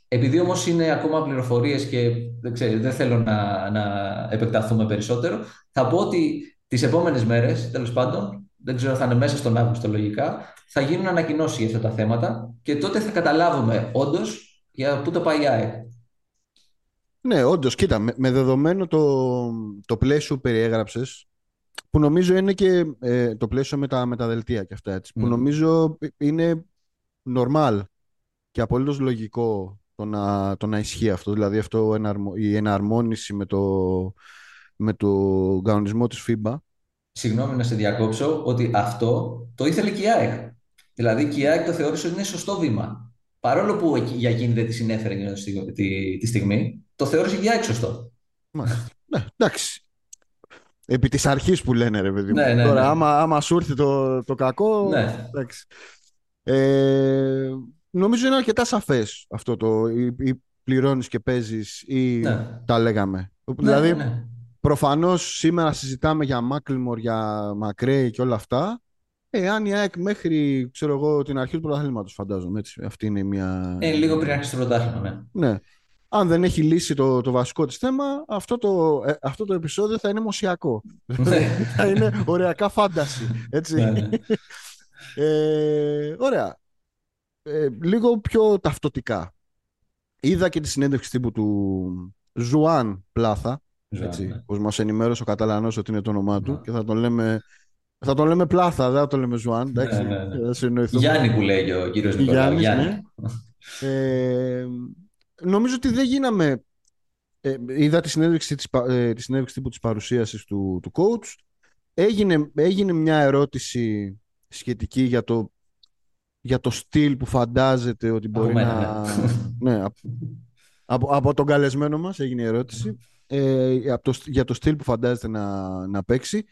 επειδή όμως είναι ακόμα πληροφορίες και δεν, ξέρω, δεν θέλω να, να επεκταθούμε περισσότερο, θα πω ότι τις επόμενες μέρες, τέλος πάντων, δεν ξέρω θα είναι μέσα στον Αύγουστο λογικά, θα γίνουν ανακοινώσεις για αυτά τα θέματα και τότε θα καταλάβουμε όντως για πού το πάει η ΑΕΚ. Ναι, όντως, κοίτα, με, με δεδομένο το, το πλαίσιο που περιέγραψες, που νομίζω είναι και ε, το πλαίσιο με τα, με τα δελτία και αυτά έτσι, που Μμ. νομίζω είναι normal και απολύτως λογικό το να, το να ισχύει αυτό, δηλαδή αυτό εναρμο- η εναρμόνιση με το, με το κανονισμό της FIBA. Συγγνώμη να σε διακόψω, ότι αυτό το ήθελε και η ΑΕΚ. Δηλαδή και η ΑΕΚ το θεώρησε ότι είναι σωστό βήμα. Παρόλο που εκεί- για εκείνη δεν τη συνέφερε εκείνη τη στιγμή- τη, τη στιγμή, το θεώρησε και η ΑΕΚ σωστό. Μάλιστα. ναι, εντάξει. Επί της αρχής που λένε ρε παιδί μου. Ναι, ναι, Τώρα ναι. άμα, άμα σου έρθει το, το κακό, Ναι. εντάξει. Ε, νομίζω είναι αρκετά σαφές αυτό το ή, ή πληρώνεις και παίζεις ή Ναι. τα λέγαμε. Ναι, δηλαδή ναι, ναι. Προφανώς σήμερα συζητάμε για Μάκλιμορ, για Μακρέι και όλα αυτά. Ε, αν η ΑΕΚ μέχρι ξέρω εγώ, την αρχή του πρωταθλήματος φαντάζομαι έτσι. Αυτή είναι μια... Ε, λίγο πριν αρχίσει το πρωτάθλημα, ναι. Ναι. Αν δεν έχει λύσει το, το βασικό της θέμα, αυτό το, ε, αυτό το επεισόδιο θα είναι μουσειακό. Ναι. [laughs] θα είναι οριακά fantasy. Έτσι. Ναι, ναι. Ε, ωραία. Ε, λίγο πιο ταυτοτικά. Είδα και τη συνέντευξη τύπου του Ζουάν Πλάθα, Ζωάν, έτσι, ναι. πως μας ενημέρωσε ο Καταλανός ότι είναι το όνομά του Ναι. και θα τον λέμε, θα τον λέμε Πλάθα, δεν θα τον λέμε Ζουάν, εντάξει, Ναι, ναι, ναι. θα συνεννοηθούμε. Γιάννη που λέει και ο κύριος Νικολάου. Γιάννης, Γιάννη. ναι. Ε, νομίζω ότι δεν γίναμε. Ε, είδα τη συνέντευξη, της, πα- ε, τη συνέντευξη τύπου της παρουσίασης του, του coach. Έγινε, έγινε μια ερώτηση σχετική για το, για το στυλ που φαντάζεται ότι μπορεί μένα, να... ναι, απ- από, από τον καλεσμένο μας έγινε η ερώτηση. Ε, από το, στ- για το στυλ που φαντάζεται να, να παίξει.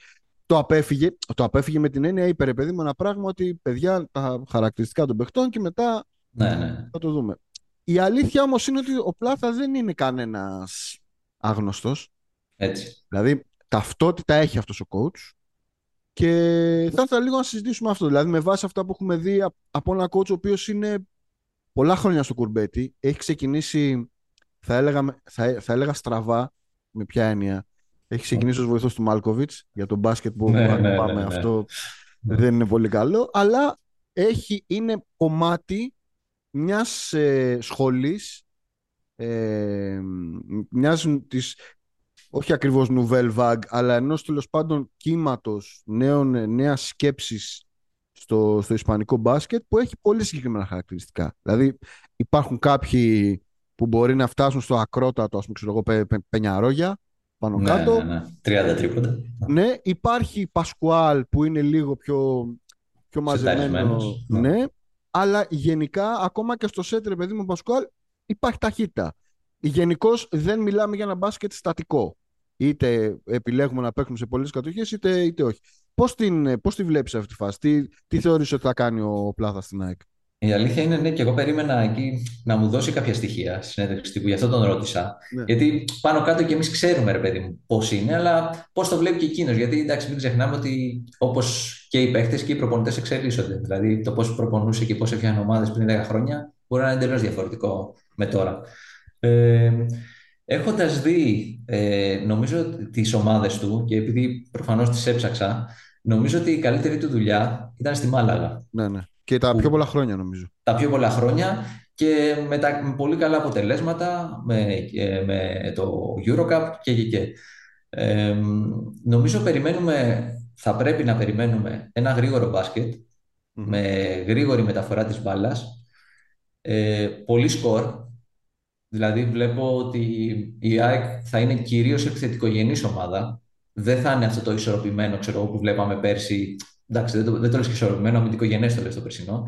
Το απέφυγε, το απέφυγε με την έννοια, είπε ρε παιδί μου ένα πράγμα ότι παιδιά τα χαρακτηριστικά των παιχτών και μετά Ναι, ναι. θα το δούμε. Η αλήθεια όμως είναι ότι ο Πλάθα δεν είναι κανένας άγνωστος. Έτσι. Δηλαδή, ταυτότητα έχει αυτός ο coach και θα ήθελα λίγο να συζητήσουμε αυτό. Δηλαδή, με βάση αυτά που έχουμε δει α- από ένα coach ο οποίος είναι πολλά χρόνια στο κουρμπέτι, έχει ξεκινήσει, θα έλεγα, με- θα, θα έλεγα στραβά, με ποια έννοια. Έχει ξεκινήσει ως βοηθός του Μάλκοβιτς για το μπάσκετ που Ναι, αν ναι, πάμε ναι, ναι. αυτό Ναι. δεν είναι πολύ καλό, αλλά έχει, είναι κομμάτι μιας ε, σχολής, ε, μιας της, όχι ακριβώς nouvelle vague, αλλά ενός τέλος πάντων κύματος νέων, νέας σκέψης στο, στο ισπανικό μπάσκετ που έχει πολύ συγκεκριμένα χαρακτηριστικά. Δηλαδή υπάρχουν κάποιοι που μπορεί να φτάσουν στο ακρότατο, ας πούμε, ξέρω εγώ, πε, πε, πενιαρόγια, πάνω Ναι, κάτω. ναι, ναι. 30 τρίποντα. Ναι, υπάρχει Πασκουάλ που είναι λίγο πιο, πιο μαζεμένο. Σεταρισμένος, ναι. Ναι, αλλά γενικά ακόμα και στο σετ, ρε παιδί μου, Πασκουάλ υπάρχει ταχύτητα. Γενικώς δεν μιλάμε για ένα μπάσκετ στατικό. Είτε επιλέγουμε να παίξουμε σε πολλές κατοχές, είτε, είτε όχι. Πώς την, πώς τη βλέπεις αυτή τη φάση, τι, τι θεωρείς ότι θα κάνει ο Πλάθας στην ΑΕΚ; Η αλήθεια είναι, ναι, και εγώ περίμενα εκεί να μου δώσει κάποια στοιχεία στη συνέντευξη τύπου, γι' αυτό τον ρώτησα. Ναι, Γιατί πάνω κάτω και εμείς ξέρουμε, ρε παιδί μου, πώς είναι, αλλά πώς το βλέπει και εκείνος. Γιατί εντάξει, μην ξεχνάμε ότι όπως και οι παίχτε και οι προπονητές εξελίσσονται. Δηλαδή, το πώς προπονούσε και πώς έφτιαχνε ομάδες πριν 10 χρόνια μπορεί να είναι εντελώς διαφορετικό με τώρα. Ε, Έχοντας δει, ε, νομίζω, τις ομάδες του και επειδή προφανώς τις έψαξα, νομίζω ότι η καλύτερη του δουλειά ήταν στη Μάλαγα. ναι, ναι. Και τα πιο Που πολλά χρόνια νομίζω. τα πιο πολλά χρόνια και με, τα, με πολύ καλά αποτελέσματα με, και με το Eurocup και και και. Ε, νομίζω περιμένουμε, θα πρέπει να περιμένουμε ένα γρήγορο μπάσκετ Μμμ. με γρήγορη μεταφορά της μπάλας, ε, πολύ σκορ, δηλαδή βλέπω ότι η ΑΕΚ θα είναι κυρίως επιθετικογενής ομάδα, δεν θα είναι αυτό το ισορροπημένο ξέρω, εγώ, που βλέπαμε πέρσι, εντάξει δεν το, δεν το λες και ισορροπημένο, αμυντικογενές το λες το περσινό,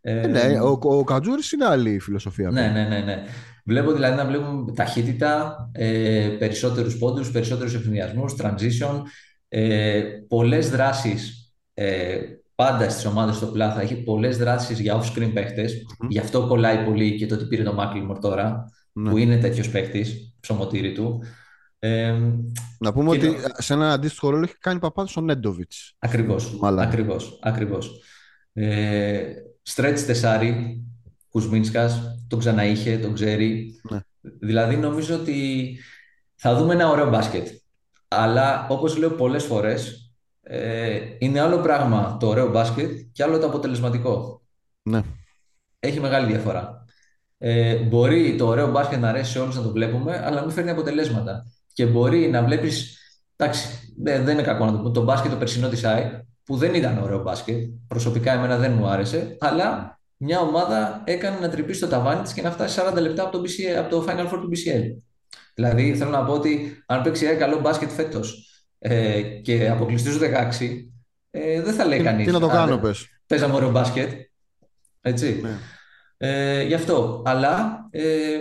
Ε, ε, ναι, ο, ο Κατζούρης είναι άλλη φιλοσοφία ναι, πια. ναι, ναι, ναι. Βλέπω δηλαδή να βλέπουμε ταχύτητα, ε, περισσότερους πόντους, περισσότερους ευθυνδιασμούς, transition, ε, πολλές δράσεις, ε, πάντα στις ομάδες στο πλάθα έχει πολλές δράσεις για off-screen παίχτες, Μμμ. γι' αυτό κολλάει πολύ και το ότι πήρε το Macklemore τώρα, Ναι. που είναι τέτοιος παίχτης, ψωμοτήρι του. Ε, Να πούμε και ότι το, σε έναν αντίστοιχο ρόλο έχει κάνει παπάδες ο Νέντοβιτς στη ακριβώς, Μάλαγα. ακριβώς, ακριβώς. Ε, stretch τεσάρι, Κουσμίνσκας, τον ξαναείχε, τον ξέρει. Ναι. Δηλαδή νομίζω ότι θα δούμε ένα ωραίο μπάσκετ. Αλλά όπως λέω πολλές φορές, ε, είναι άλλο πράγμα το ωραίο μπάσκετ και άλλο το αποτελεσματικό. Ναι. Έχει μεγάλη διαφορά. Ε, μπορεί το ωραίο μπάσκετ να αρέσει σε όλους να το βλέπουμε, αλλά να μην φέρνει αποτελέσματα. Και μπορεί να βλέπεις, εντάξει, δεν, δεν είναι κακό να το πούμε, το μπάσκετ το περσινό της ΑΕΚ, που δεν ήταν ωραίο μπάσκετ, προσωπικά εμένα δεν μου άρεσε, αλλά μια ομάδα έκανε να τρυπήσει το ταβάνι της και να φτάσει 40 λεπτά από το, BCL, από το Final Four του BCL. Δηλαδή, θέλω να πω ότι αν παίξει η ΑΕΚ καλό μπάσκετ φέτος ε, και αποκλειστείς στους 16, ε, δεν θα λέει Τι, τι κανείς, να το α, κάνω, δεν- πες. παίζαμε ωραίο μπάσκετ, έτσι. Ναι. Ε, γι' αυτό. Αλλά ε,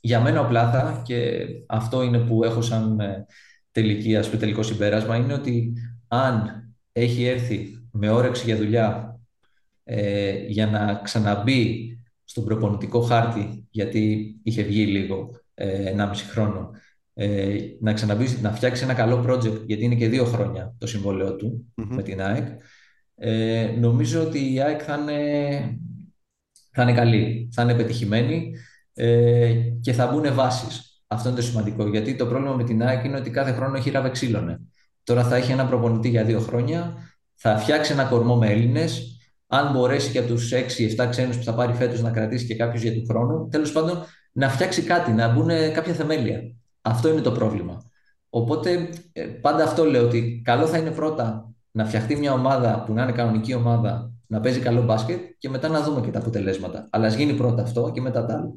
για μένα ο Πλάθα, και αυτό είναι που έχω σαν ε, τελική, ας πούμε, τελικό συμπέρασμα, είναι ότι αν έχει έρθει με όρεξη για δουλειά ε, για να ξαναμπεί στον προπονητικό χάρτη, γιατί είχε βγει λίγο, ε, 1,5 χρόνο, ε, να ξαναμπεί, να φτιάξει ένα καλό project, γιατί είναι και δύο χρόνια το συμβόλαιο του Μμμ. με την ΑΕΚ, ε, νομίζω ότι η ΑΕΚ θα είναι, θα είναι καλή, θα είναι πετυχημένη ε, και θα μπουν βάσεις. Αυτό είναι το σημαντικό, γιατί το πρόβλημα με την ΑΕΚ είναι ότι κάθε χρόνο έχει ράβε ξύλωνε. Τώρα θα έχει ένα προπονητή για δύο χρόνια, θα φτιάξει ένα κορμό με Έλληνες, αν μπορέσει και από τους 6-7 ξένους που θα πάρει φέτος να κρατήσει και κάποιου για του χρόνου, τέλος πάντων να φτιάξει κάτι, να μπουν κάποια θεμέλια. Αυτό είναι το πρόβλημα. Οπότε ε, πάντα αυτό λέω ότι καλό θα είναι πρώτα να φτιαχτεί μια ομάδα που να είναι κανονική ομάδα, να παίζει καλό μπάσκετ και μετά να δούμε και τα αποτελέσματα. Αλλά ας γίνει πρώτα αυτό και μετά τα άλλα.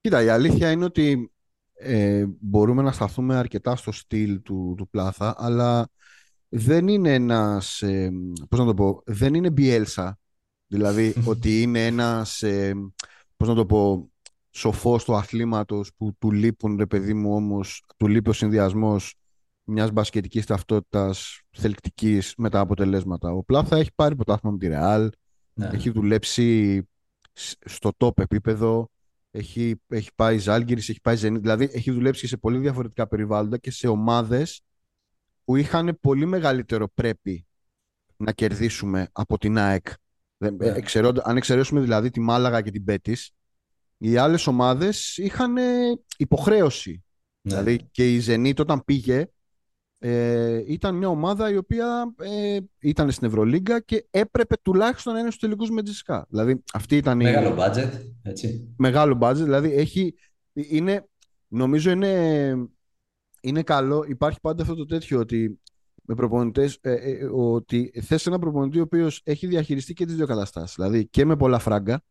Κοίτα, η αλήθεια είναι ότι ε, μπορούμε να σταθούμε αρκετά στο στυλ του, του Πλάθα, αλλά δεν είναι ένας, ε, πώς να το πω, δεν είναι Bielsa. Δηλαδή [laughs] ότι είναι ένας, ε, πώς να το πω, σοφός του αθλήματος που του λείπουν, ρε παιδί μου, όμως, του λείπει ο συνδυασμός μιας μπασκετικής ταυτότητας θελκτικής με τα αποτελέσματα. Ο Πλάθα έχει πάρει πρωτάθλημα με τη Ρεάλ, Ναι. έχει δουλέψει σ- στο top επίπεδο, έχει, έχει πάει Ζάλγκυρης, έχει πάει Zenit, δηλαδή έχει δουλέψει σε πολύ διαφορετικά περιβάλλοντα και σε ομάδες που είχαν πολύ μεγαλύτερο πρέπει να κερδίσουμε από την ΑΕΚ. Δεν- Ναι. εξαιρώντα- αν εξαιρέσουμε δηλαδή τη Μάλαγα και την Πέτης, οι άλλες ομάδες είχαν υποχρέωση. Ναι. Δηλαδή και η Zenit όταν πήγε ε, ήταν μια ομάδα η οποία ε, ήταν στην Ευρωλίγκα και έπρεπε τουλάχιστον να είναι στους τελικούς με Τζισκά. Δηλαδή αυτή ήταν η Μεγάλο budget, έτσι. μεγάλο budget, δηλαδή έχει, είναι, νομίζω είναι, είναι καλό, υπάρχει πάντα αυτό το τέτοιο ότι με προπονητές, ε, ε, ότι θες ένα προπονητή ο οποίος έχει διαχειριστεί και τις δύο καταστάσεις, δηλαδή και με πολλά φράγκα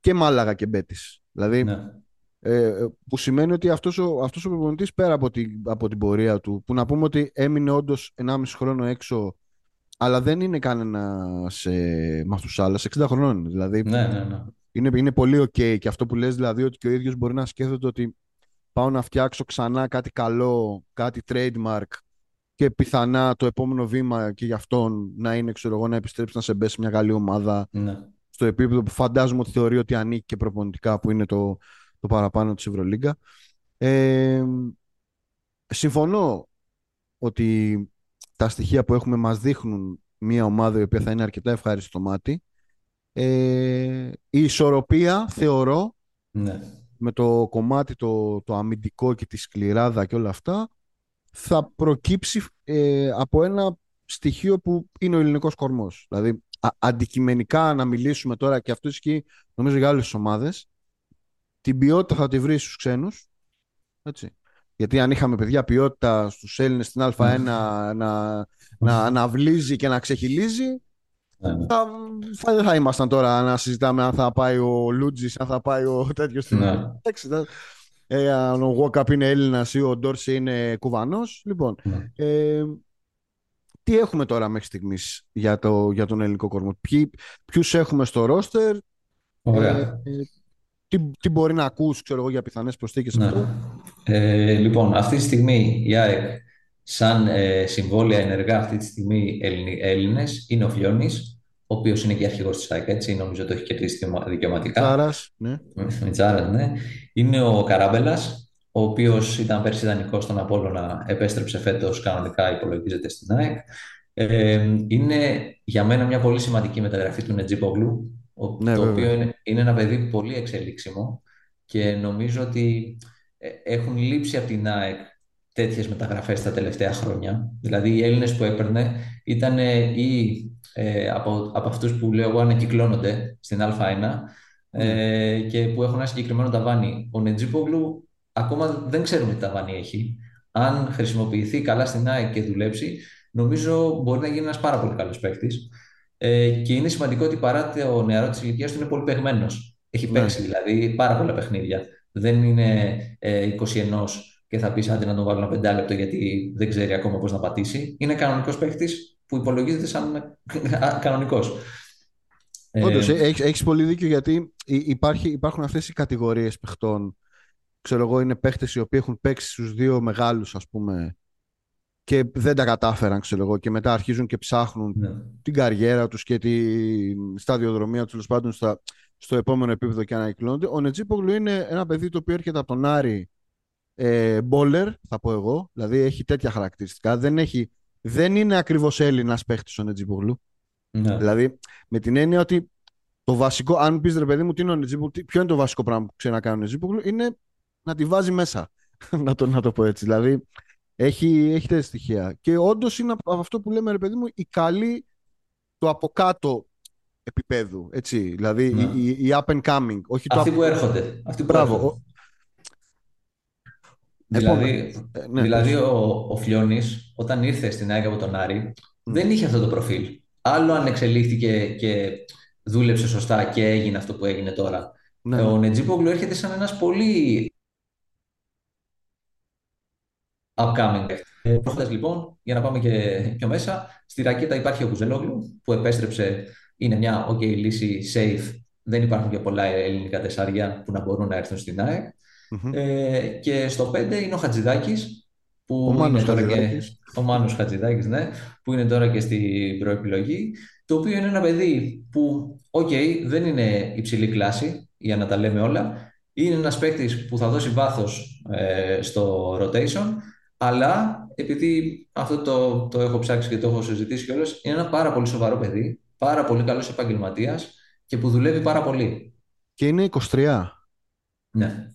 και Μάλαγα και Μπέτης. Δηλαδή, Ναι. Ε, που σημαίνει ότι αυτός ο, αυτός ο προπονητής πέρα από την, από την πορεία του, που να πούμε ότι έμεινε όντως 1,5 χρόνο έξω, αλλά δεν είναι κανένας σε μαθουσάλας, 60 χρόνων είναι, δηλαδή Ναι, ναι, ναι. είναι, είναι πολύ ok και αυτό που λες δηλαδή ότι και ο ίδιος μπορεί να σκέφτεται ότι πάω να φτιάξω ξανά κάτι καλό, κάτι trademark και πιθανά το επόμενο βήμα και για αυτόν να είναι ξέρω εγώ να επιστρέψει να σε μπέσει μια καλή ομάδα ναι. στο επίπεδο που φαντάζομαι ότι θεωρεί ότι ανήκει και προπονητικά που είναι το, το παραπάνω της Ευρωλίγκα. Ε, συμφωνώ ότι τα στοιχεία που έχουμε μας δείχνουν μια ομάδα η οποία θα είναι αρκετά ευχάριστη στο μάτι. Ε, η ισορροπία θεωρώ Ναι. με το κομμάτι το, το αμυντικό και τη σκληράδα και όλα αυτά θα προκύψει ε, από ένα στοιχείο που είναι ο ελληνικός κορμός. Δηλαδή α- αντικειμενικά να μιλήσουμε τώρα και αυτό ισχύει νομίζω για άλλες ομάδες την ποιότητα θα τη βρεις στους ξένους έτσι. Γιατί αν είχαμε παιδιά ποιότητα στους Έλληνες στην Α1 να, να, να αναβλύζει και να ξεχυλίζει Ναι, ναι. θα, θα, δεν θα ήμασταν τώρα να συζητάμε αν θα πάει ο Λούτζης, αν θα πάει ο τέτοιος στην Ναι. Εντάξει, θα- ε, αν ο Γουόκαπ είναι Έλληνας ή ο Ντόρση είναι Κουβανός. Λοιπόν, Ναι. ε, τι έχουμε τώρα μέχρι στιγμής για, το, για τον ελληνικό κορμό; Ποιοι, ποιους έχουμε στο ρόστερ, Ωραία. ε, τι, τι μπορεί να ακούς ξέρω εγώ, για πιθανές προσθήκες Ναι. αυτό; Ε, λοιπόν, αυτή τη στιγμή η ΑΕΚ σαν ε, συμβόλαια ενεργά αυτή τη στιγμή Έλληνε- Έλληνες είναι ο Φλιώνης, ο οποίος είναι και αρχηγός της ΑΕΚ, έτσι, νομίζω το έχει κερδίσει δικαιωμα- δικαιωματικά. Τσάρας, ναι. Μιτσάρας, ναι. Είναι ο Καράμπελας, ο οποίος ήταν πέρσι ιδανικός στον Απόλλωνα, επέστρεψε φέτος κανονικά, υπολογίζεται στην ΑΕΚ. Ε, είναι για μένα μια πολύ σημαντική μεταγραφή του Νετζίπογλου, ο- Ναι, το βέβαια. οποίο είναι, είναι ένα παιδί πολύ εξελίξιμο και νομίζω ότι ε, έχουν λείψει από την ΑΕΚ τέτοιες μεταγραφές τα τελευταία χρόνια. Δηλαδή οι Έλληνες που έπαιρνε ήταν ή ε, από, από αυτούς που λέω εγώ ανακυκλώνονται στην Α1 ε, και που έχουν ένα συγκεκριμένο ταβάνι. Ο Νετζίπογλου ακόμα δεν ξέρουμε τι ταβάνι έχει. Αν χρησιμοποιηθεί καλά στην ΑΕΚ και δουλέψει, νομίζω μπορεί να γίνει ένας πάρα πολύ καλός παίκτης. Ε, και είναι σημαντικό ότι παρά το νεαρό της ηλικίας του είναι πολύ παιγμένος. Έχει Ναι. παίξει δηλαδή πάρα πολλά παιχνίδια. Δεν είναι ε, 21 και θα πεις άντε να τον βάλω ένα πεντάλεπτο γιατί δεν ξέρει ακόμα πώς να πατήσει. Είναι κανονικός παίκτης που υπολογίζεται σαν κανονικός. Ε, Όντως, ε, έχεις, έχεις πολύ δίκιο γιατί υ- υπάρχει, υπάρχουν αυτές οι κατηγορίες παιχτών. Ξέρω εγώ, είναι παίχτες οι οποίοι έχουν παίξει στους δύο μεγάλους, ας πούμε, και δεν τα κατάφεραν, ξέρω εγώ, και μετά αρχίζουν και ψάχνουν ναι. την καριέρα τους και τη σταδιοδρομία τους, τέλος πάντων, στα, στο επόμενο επίπεδο και ανακυκλώνονται. Ο Νετζίπογλου είναι ένα παιδί το οποίο έρχεται από τον Άρη ε, μπόλερ, θα πω εγώ, δηλαδή έχει τέτοια χαρακτηριστικά. Δεν, έχει, δεν είναι ακριβώς Έλληνας παίχτης ο Νετζίπογλου. Ναι. Δηλαδή, με την έννοια ότι το βασικό, αν πεις ρε παιδί μου, τι είναι ο Νετζίπογλου, τι- ποιο είναι το βασικό πράγμα που ξέρει να κάνει ο Νετζίπογλου, είναι να τη βάζει μέσα. [laughs] να, το, να το πω έτσι. Δηλαδή, έχει, έχει τέτοια στοιχεία. Και όντως είναι από αυτό που λέμε, ρε παιδί μου, η καλή του από κάτω επίπεδου. Έτσι. Δηλαδή, Ναι. η, η, η up and coming. Όχι το Αυτοί up- που έρχονται. Αυτοί που Μπράβο. έρχονται. Ο- Δηλαδή, Ε, ναι, δηλαδή πες. ο, ο Φλιώνης όταν ήρθε στην ΑΕΚ από τον Άρη Μμ. δεν είχε αυτό το προφίλ. Άλλο αν εξελίχθηκε και δούλεψε σωστά και έγινε αυτό που έγινε τώρα. ναι, Ε, Ο ναι. Νετζίπογλου έρχεται σαν ένας πολύ upcoming. Ε, προχθές, λοιπόν, για να πάμε και πιο μέσα, στη ρακέτα υπάρχει ο Κουζελόγλου που επέστρεψε, είναι μια ok λύση safe. Δεν υπάρχουν και πολλά ελληνικά τεσσάρια που να μπορούν να έρθουν στην ΑΕΚ. Μμμ. Ε, και στο 5 είναι ο Χατζηδάκης που Ο Μάνος είναι τώρα Χατζηδάκης. και ο Μάνος Χατζηδάκης, ναι, που είναι τώρα και στην προεπιλογή, το οποίο είναι ένα παιδί που, οκ, δεν είναι υψηλή κλάση, για να τα λέμε όλα, είναι ένας παίκτης που θα δώσει βάθος ε, στο rotation, αλλά επειδή αυτό το, το έχω ψάξει και το έχω συζητήσει κιόλας, είναι ένα πάρα πολύ σοβαρό παιδί, πάρα πολύ καλός επαγγελματίας και που δουλεύει πάρα πολύ. Και είναι 23. Ναι.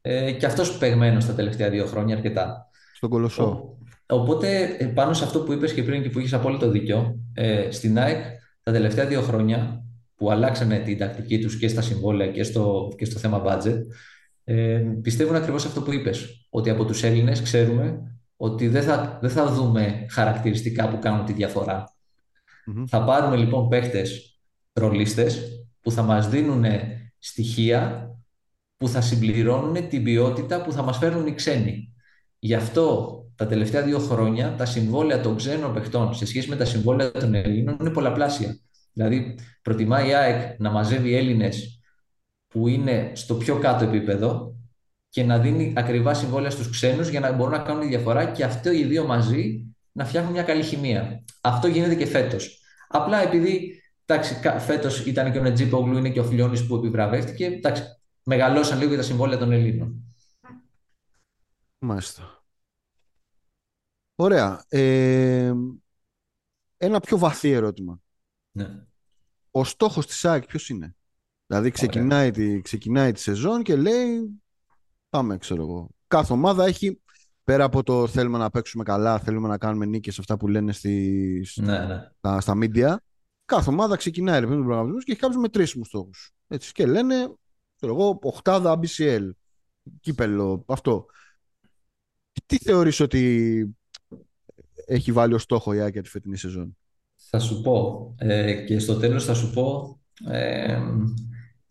Ε, και αυτός παιγμένος τα τελευταία δύο χρόνια αρκετά. Στον Κολοσσό. Ο- Οπότε, ε, πάνω σε αυτό που είπες και πριν και που είχες απόλυτο δίκιο, ε, στην ΑΕΚ τα τελευταία δύο χρόνια που αλλάξανε την τακτική τους και στα συμβόλαια και στο, και στο θέμα budget, ε, πιστεύουν ακριβώς αυτό που είπες, ότι από τους Έλληνες ξέρουμε ότι δεν θα, δεν θα δούμε χαρακτηριστικά που κάνουν τη διαφορά. Μμμ. Θα πάρουμε λοιπόν παίχτες ρολίστες που θα μας δίνουν στοιχεία που θα συμπληρώνουν την ποιότητα που θα μας φέρουν οι ξένοι. Γι' αυτό τα τελευταία δύο χρόνια τα συμβόλαια των ξένων παιχτών σε σχέση με τα συμβόλαια των Ελλήνων είναι πολλαπλάσια. Δηλαδή, προτιμάει η ΑΕΚ να μαζεύει Έλληνες που είναι στο πιο κάτω επίπεδο και να δίνει ακριβά συμβόλαια στους ξένους για να μπορούν να κάνουν τη διαφορά και αυτό οι δύο μαζί να φτιάχνουν μια καλή χημεία. Αυτό γίνεται και φέτος. Απλά επειδή Εντάξει, φέτος ήταν και ο Νετζίπογλου, είναι και ο Φιλιώνης που επιβραβεύτηκε. Εντάξει, μεγαλώσαν λίγο για τα συμβόλαια των Ελλήνων. Μάλιστα. Ωραία. Ε, ένα πιο βαθύ ερώτημα. Ναι. Ο στόχος της ΑΕΚ ποιος είναι; Δηλαδή ξεκινάει τη, ξεκινάει τη σεζόν και λέει πάμε ξέρω εγώ. Κάθε ομάδα έχει πέρα από το θέλουμε να παίξουμε καλά, θέλουμε να κάνουμε νίκες αυτά που λένε στις, ναι, ναι. Στα, στα media. Κάθε ομάδα ξεκινάει ρε, τον προγραμματισμό και έχει κάποιους μετρήσιμους στόχους. Έτσι. Και λένε, ξέρω εγώ, οχτάδα BCL, κύπελο, αυτό. Τι θεωρείς ότι έχει βάλει ως στόχο η Άκια τη φετινή σεζόν; Θα σου πω ε, και στο τέλος θα σου πω ε,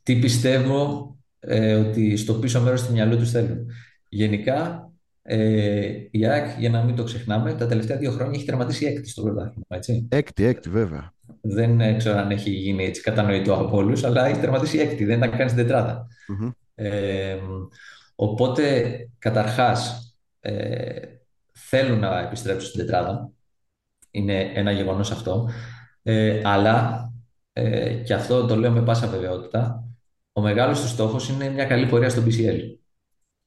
τι πιστεύω ε, ότι στο πίσω μέρος του μυαλού τους θέλουν. Γενικά, ε, η ΑΕΚ, για να μην το ξεχνάμε, τα τελευταία δύο χρόνια έχει τερματίσει έκτη στο πρωτάθλημα. Έκτη, έκτη, βέβαια. Δεν ξέρω αν έχει γίνει έτσι κατανοητό από όλους, αλλά έχει τερματίσει έκτη, δεν ήταν καν στην τετράδα. Ε, οπότε, καταρχάς, ε, θέλουν να επιστρέψουν στην τετράδα. Είναι ένα γεγονός αυτό. Ε, αλλά, ε, και αυτό το λέω με πάσα βεβαιότητα, ο μεγάλος του στόχος είναι μια καλή πορεία στο BCL.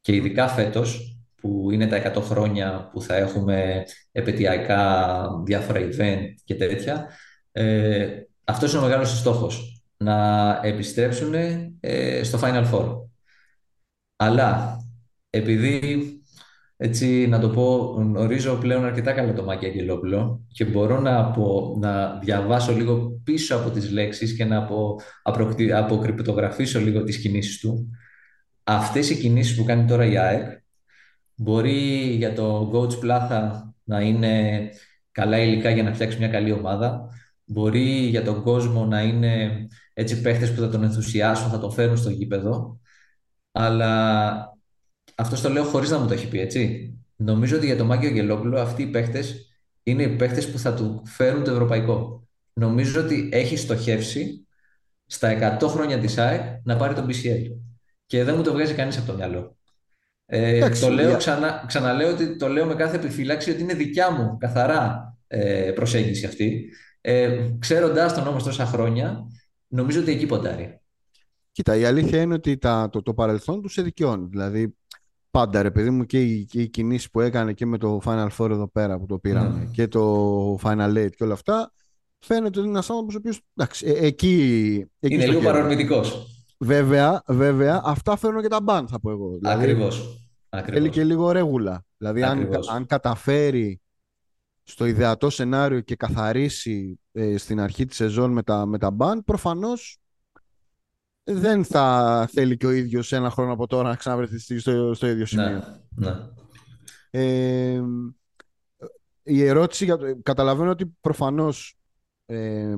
Και ειδικά φέτος, που είναι τα 100 χρόνια που θα έχουμε επαιτειακά διάφορα event και τέτοια, ε, αυτός είναι ο μεγάλος του στόχος. Να επιστρέψουν ε, στο Final Four. Αλλά επειδή έτσι να το πω, γνωρίζω πλέον αρκετά καλά το Μάκη Αγγελόπουλο και μπορώ να, απο, να διαβάσω λίγο πίσω από τις λέξεις και να απο, αποκρυπτογραφήσω λίγο τις κινήσεις του. Αυτές οι κινήσεις που κάνει τώρα η ΑΕΚ μπορεί για το coach Πλάθα να είναι καλά υλικά για να φτιάξει μια καλή ομάδα. Μπορεί για τον κόσμο να είναι έτσι παίχτες που θα τον ενθουσιάσουν, θα τον φέρουν στο γήπεδο. Αλλά αυτός το λέω χωρίς να μου το έχει πει, έτσι. Νομίζω ότι για τον Μάκη Αγγελόπουλο αυτοί οι παίχτε είναι οι παίχτε που θα του φέρουν το ευρωπαϊκό. Νομίζω ότι έχει στοχεύσει στα 100 χρόνια της ΑΕΚ να πάρει τον BCL. Και δεν μου το βγάζει κανείς από το μυαλό. Ε, το λέω, ξανα, ξαναλέω ότι το λέω με κάθε επιφύλαξη ότι είναι δικιά μου καθαρά ε, προσέγγιση αυτή. Ε, Ξέροντα τον όμως τόσα χρόνια, νομίζω ότι εκεί ποντάρει. Κοίτα, η αλήθεια είναι ότι τα, το, το παρελθόν τους σε δικαιώνει. Δηλαδή, πάντα ρε παιδί μου και οι, και οι κινήσεις που έκανε και με το Final Four εδώ πέρα που το πήραμε ναι. και το Final Eight και όλα αυτά φαίνεται ότι είναι ένας άνθρωπος ο οποίος εντάξει, ε, εκεί, εκεί είναι λίγο παρορμητικός. Βέβαια, βέβαια αυτά φέρνουν και τα μπαν θα πω εγώ δηλαδή, ακριβώς, θέλει και λίγο ρέγουλα δηλαδή αν, αν καταφέρει στο ιδεατό σενάριο και καθαρίσει ε, στην αρχή της σεζόν με τα, με τα μπαν προφανώς δεν θα θέλει και ο ίδιος ένα χρόνο από τώρα να ξαναβρεθεί στο, στο ίδιο ναι, σημείο. Ναι, Ε, η ερώτηση, για, καταλαβαίνω ότι προφανώς ε,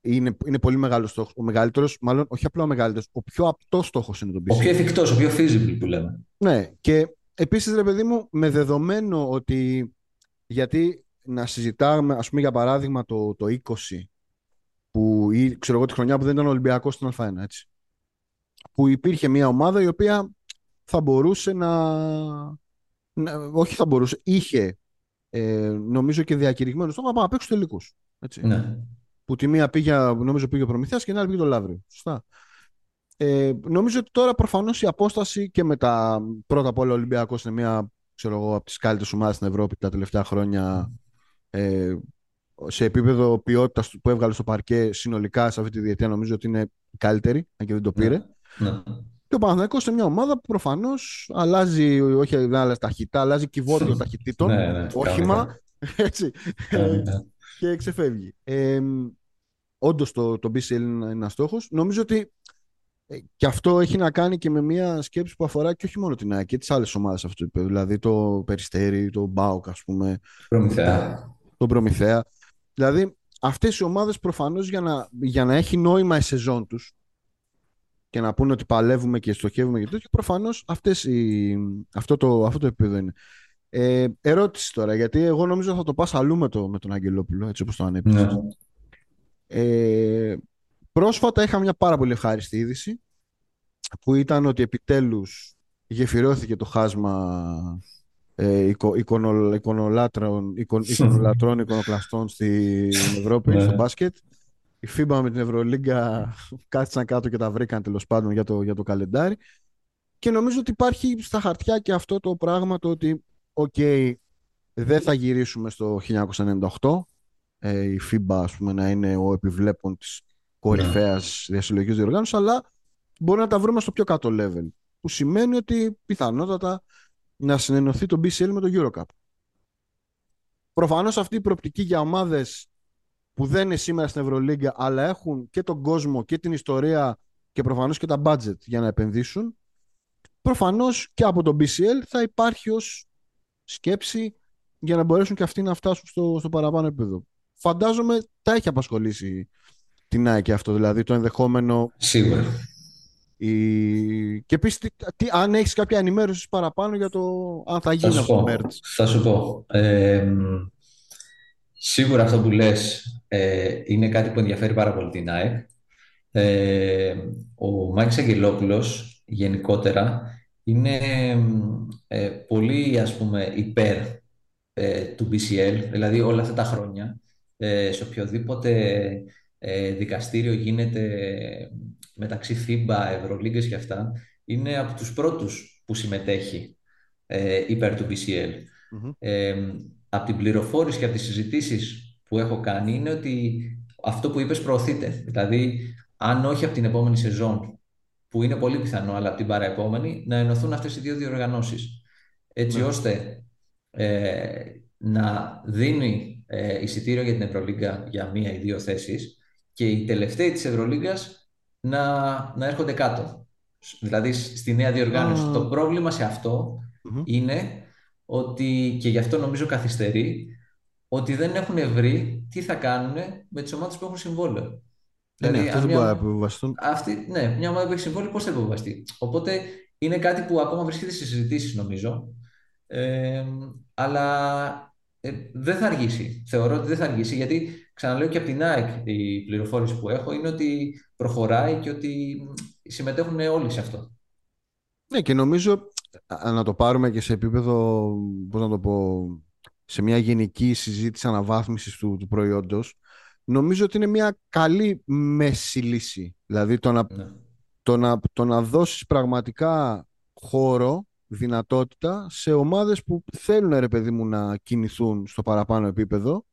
είναι, είναι πολύ μεγάλος στόχος. Ο μεγαλύτερος, μάλλον όχι απλά ο μεγαλύτερος, ο πιο απτός στόχος είναι το BCL. Ο πιο εφικτός, ο πιο feasible που λέμε. Ναι, και επίσης, ρε παιδί μου, με δεδομένο ότι. Γιατί να συζητάμε, ας πούμε, για παράδειγμα, το, το 20 που, ή ξέρω εγώ τη χρονιά που δεν ήταν Ολυμπιακός στην Α1, έτσι. Που υπήρχε μια ομάδα η οποία θα μπορούσε να. να όχι θα μπορούσε, είχε ε, νομίζω και διακηρυγμένο στόχο να πάμε να παίξει τελικούς. Ναι. Που τη μία πήγε, νομίζω πήγε ο Προμηθέας και την άλλη πήγε το Λαύριο. Σωστά. Ε, νομίζω ότι τώρα προφανώς η απόσταση και με τα πρώτα απ' όλα ο Ολυμπιακός είναι μία ξέρω εγώ, από τις καλύτερες ομάδες στην Ευρώπη τα τελευταία χρόνια. Ε, σε επίπεδο ποιότητας που έβγαλε στο παρκέ συνολικά σε αυτή τη διετία νομίζω ότι είναι καλύτερη, αν και δεν το ναι, πήρε. Ναι. Και ο Παναθηναϊκός είναι μια ομάδα που προφανώς αλλάζει, όχι δεν αλλάζει ταχύτητα, αλλάζει κυβότιο ταχυτήτων, ναι, ναι, όχημα, έτσι, και ξεφεύγει. Ε, Όντως το, το BCL είναι ένας στόχος. Νομίζω ότι ε, και αυτό έχει να κάνει και με μια σκέψη που αφορά και όχι μόνο την ΑΕΚ και τις άλλες ομάδες αυτού του επίπεδου. Δηλαδή το Περιστέρι, το Μπάουκ, ας πούμε. Προμηθέα. Τον Προμηθέα. Δηλαδή, αυτές οι ομάδες προφανώς για να, για να έχει νόημα η σεζόν τους και να πούνε ότι παλεύουμε και στοχεύουμε και τέτοιο, προφανώς αυτό, το, αυτό το επίπεδο είναι. Ε, ερώτηση τώρα, γιατί εγώ νομίζω θα το πας αλλού με, το, με τον Αγγελόπουλο, έτσι όπως το ανέπτυξες. Ναι. Ε, πρόσφατα είχα μια πάρα πολύ ευχάριστη είδηση που ήταν ότι επιτέλους γεφυρώθηκε το χάσμα ε, εικονολάτρων, [laughs] εικονολατρών, εικονοκλαστών στην [laughs] Ευρώπη, ναι. στο μπάσκετ. η FIBA με την Ευρωλίγκα [laughs] κάθισαν κάτω και τα βρήκαν τέλος πάντων για το, για το καλεντάρι. Και νομίζω ότι υπάρχει στα χαρτιά και αυτό το πράγμα το ότι, οκ, δεν θα γυρίσουμε στο 1998. Ε, η FIBA, ας πούμε, να είναι ο επιβλέπων της κορυφαίας ναι. διασυλλογικής διοργάνωσης, αλλά μπορεί να τα βρούμε στο πιο κάτω level. Που σημαίνει ότι πιθανότατα να συνενωθεί το BCL με το EuroCup. Προφανώς αυτή η προοπτική για ομάδες που δεν είναι σήμερα στην Ευρωλίγκα αλλά έχουν και τον κόσμο και την ιστορία και προφανώς και τα budget για να επενδύσουν προφανώς και από το BCL θα υπάρχει ως σκέψη για να μπορέσουν και αυτοί να φτάσουν στο, στο παραπάνω επίπεδο. Φαντάζομαι τα έχει απασχολήσει την ΑΕΚ αυτό, δηλαδή το ενδεχόμενο... Σίγουρα. Η... Και επίσης, αν έχεις κάποια ενημέρωση παραπάνω για το αν θα γίνει αυτό το merge. Θα σου πω. Ε, σίγουρα αυτό που λες ε, είναι κάτι που ενδιαφέρει πάρα πολύ την ΑΕΚ. Ε, ο Μάκης Αγγελόπουλος γενικότερα είναι ε, πολύ ας πούμε υπέρ ε, του BCL, δηλαδή όλα αυτά τα χρόνια ε, σε οποιοδήποτε ε, δικαστήριο γίνεται μεταξύ FIBA, Ευρωλίγκες και αυτά, είναι από τους πρώτους που συμμετέχει ε, υπέρ του BCL. mm από την πληροφόρηση και από τις συζητήσεις που έχω κάνει είναι ότι αυτό που είπες προωθείται. Δηλαδή, αν όχι από την επόμενη σεζόν, που είναι πολύ πιθανό, αλλά από την παραεπόμενη, να ενωθούν αυτές οι δύο διοργανώσεις. Έτσι ναι. ώστε ε, να δίνει ε, εισιτήριο για την Ευρωλίγκα για μία ή δύο θέσεις και οι τελευταίοι της Ευρωλίγκας να, να έρχονται κάτω. Δηλαδή στη νέα διοργάνωση. Το πρόβλημα σε αυτό είναι ότι, και γι' αυτό νομίζω καθυστερεί, ότι δεν έχουν βρει τι θα κάνουν με τις ομάδες που έχουν συμβόλαιο. Ναι, δηλαδή, ναι, δεν μπορεί να Αυτή, ναι, μια ομάδα που έχει συμβόλαιο πώς θα επιβαστεί. Οπότε είναι κάτι που ακόμα βρίσκεται σε συζητήσεις νομίζω. Ε, αλλά ε, δεν θα αργήσει. Θεωρώ ότι δεν θα αργήσει γιατί ξαναλέω και από την ΑΕΚ η πληροφόρηση που έχω είναι ότι προχωράει και ότι συμμετέχουν όλοι σε αυτό. Ναι και νομίζω να το πάρουμε και σε επίπεδο, πώς να το πω, σε μια γενική συζήτηση αναβάθμισης του, του προϊόντος νομίζω ότι είναι μια καλή μέση λύση. Δηλαδή το να, ναι. το να, το να δώσεις πραγματικά χώρο δυνατότητα σε ομάδες που θέλουν ρε παιδί μου να κινηθούν στο παραπάνω επίπεδο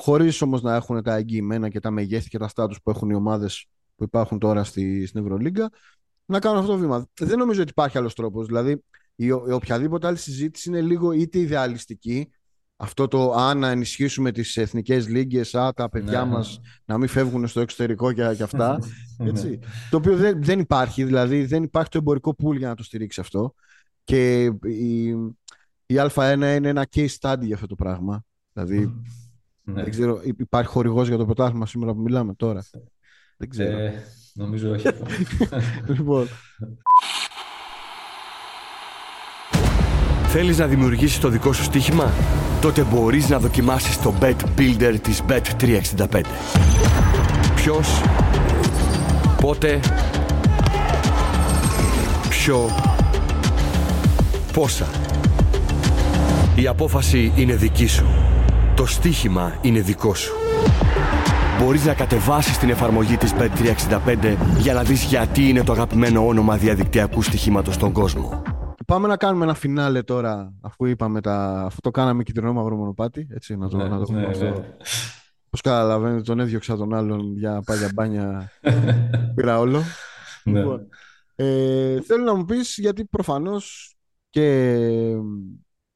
χωρίς όμως να έχουν τα εγγυημένα και τα μεγέθη και τα στάτους που έχουν οι ομάδες που υπάρχουν τώρα στη, στην Ευρωλίγκα να κάνουν αυτό το βήμα. Δεν νομίζω ότι υπάρχει άλλος τρόπος. Δηλαδή η, η οποιαδήποτε άλλη συζήτηση είναι λίγο είτε ιδεαλιστική αυτό το αν να ενισχύσουμε τις εθνικές λίγκες, α, τα παιδιά ναι, μας να μην φεύγουν στο εξωτερικό και, και αυτά. [laughs] Έτσι. το οποίο δεν, δεν υπάρχει, δηλαδή δεν υπάρχει το εμπορικό πουλ για να το στηρίξει αυτό. Και η, η Α1 είναι ένα case study για αυτό το πράγμα. Δηλαδή, ναι. δεν ξέρω, υπάρχει χορηγός για το πρωτάθλημα σήμερα που μιλάμε τώρα; Δεν ξέρω. Ε, νομίζω όχι. [laughs] λοιπόν. Θέλεις να δημιουργήσεις το δικό σου στοίχημα; Τότε μπορείς να δοκιμάσεις το Bet Builder της Bet365. Ποιος, πότε, ποιο Πόσα. Η απόφαση είναι δική σου. Το στοίχημα είναι δικό σου. Μπορείς να κατεβάσεις την εφαρμογή της Bet365 για να δεις γιατί είναι το αγαπημένο όνομα διαδικτυακού στοιχήματος στον κόσμο. Πάμε να κάνουμε ένα φινάλε τώρα, αφού είπαμε τα... αφού το κάναμε κυτρινό μαύρο μονοπάτι, έτσι, να το, ναι, να το ναι, αυτό. Ναι. Πώς καταλαβαίνετε, τον έδιωξα τον άλλον για πάγια μπάνια, [laughs] πήρα όλο. Ναι. Λοιπόν, ε, θέλω να μου πεις, γιατί προφανώς και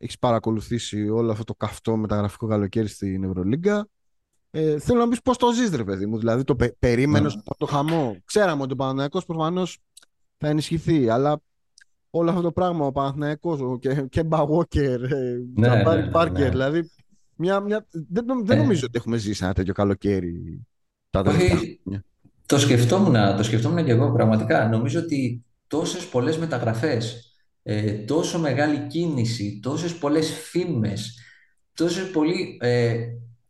έχεις παρακολουθήσει όλο αυτό το καυτό μεταγραφικό καλοκαίρι στην Ευρωλίγκα. Ε, θέλω να πεις πώς το ζεις, ρε παιδί μου. Δηλαδή το πε, περίμενες ναι. από το χαμό. Ξέραμε ότι ο Παναθυναϊκό προφανώς θα ενισχυθεί, αλλά όλο αυτό το πράγμα, ο Παναθυναϊκό και, και Μπαγόκερ, Τζαμπάρι ναι, ναι, Πάρκερ, δηλαδή. Μια, μια, δεν, δεν ε. νομίζω ότι έχουμε ζήσει ένα τέτοιο καλοκαίρι τα τελευταία Το σκεφτόμουν, το σκεφτόμουν και εγώ πραγματικά. Νομίζω ότι τόσες πολλές μεταγραφές ε, τόσο μεγάλη κίνηση, τόσες πολλές φήμες, τόσες πολύ ε,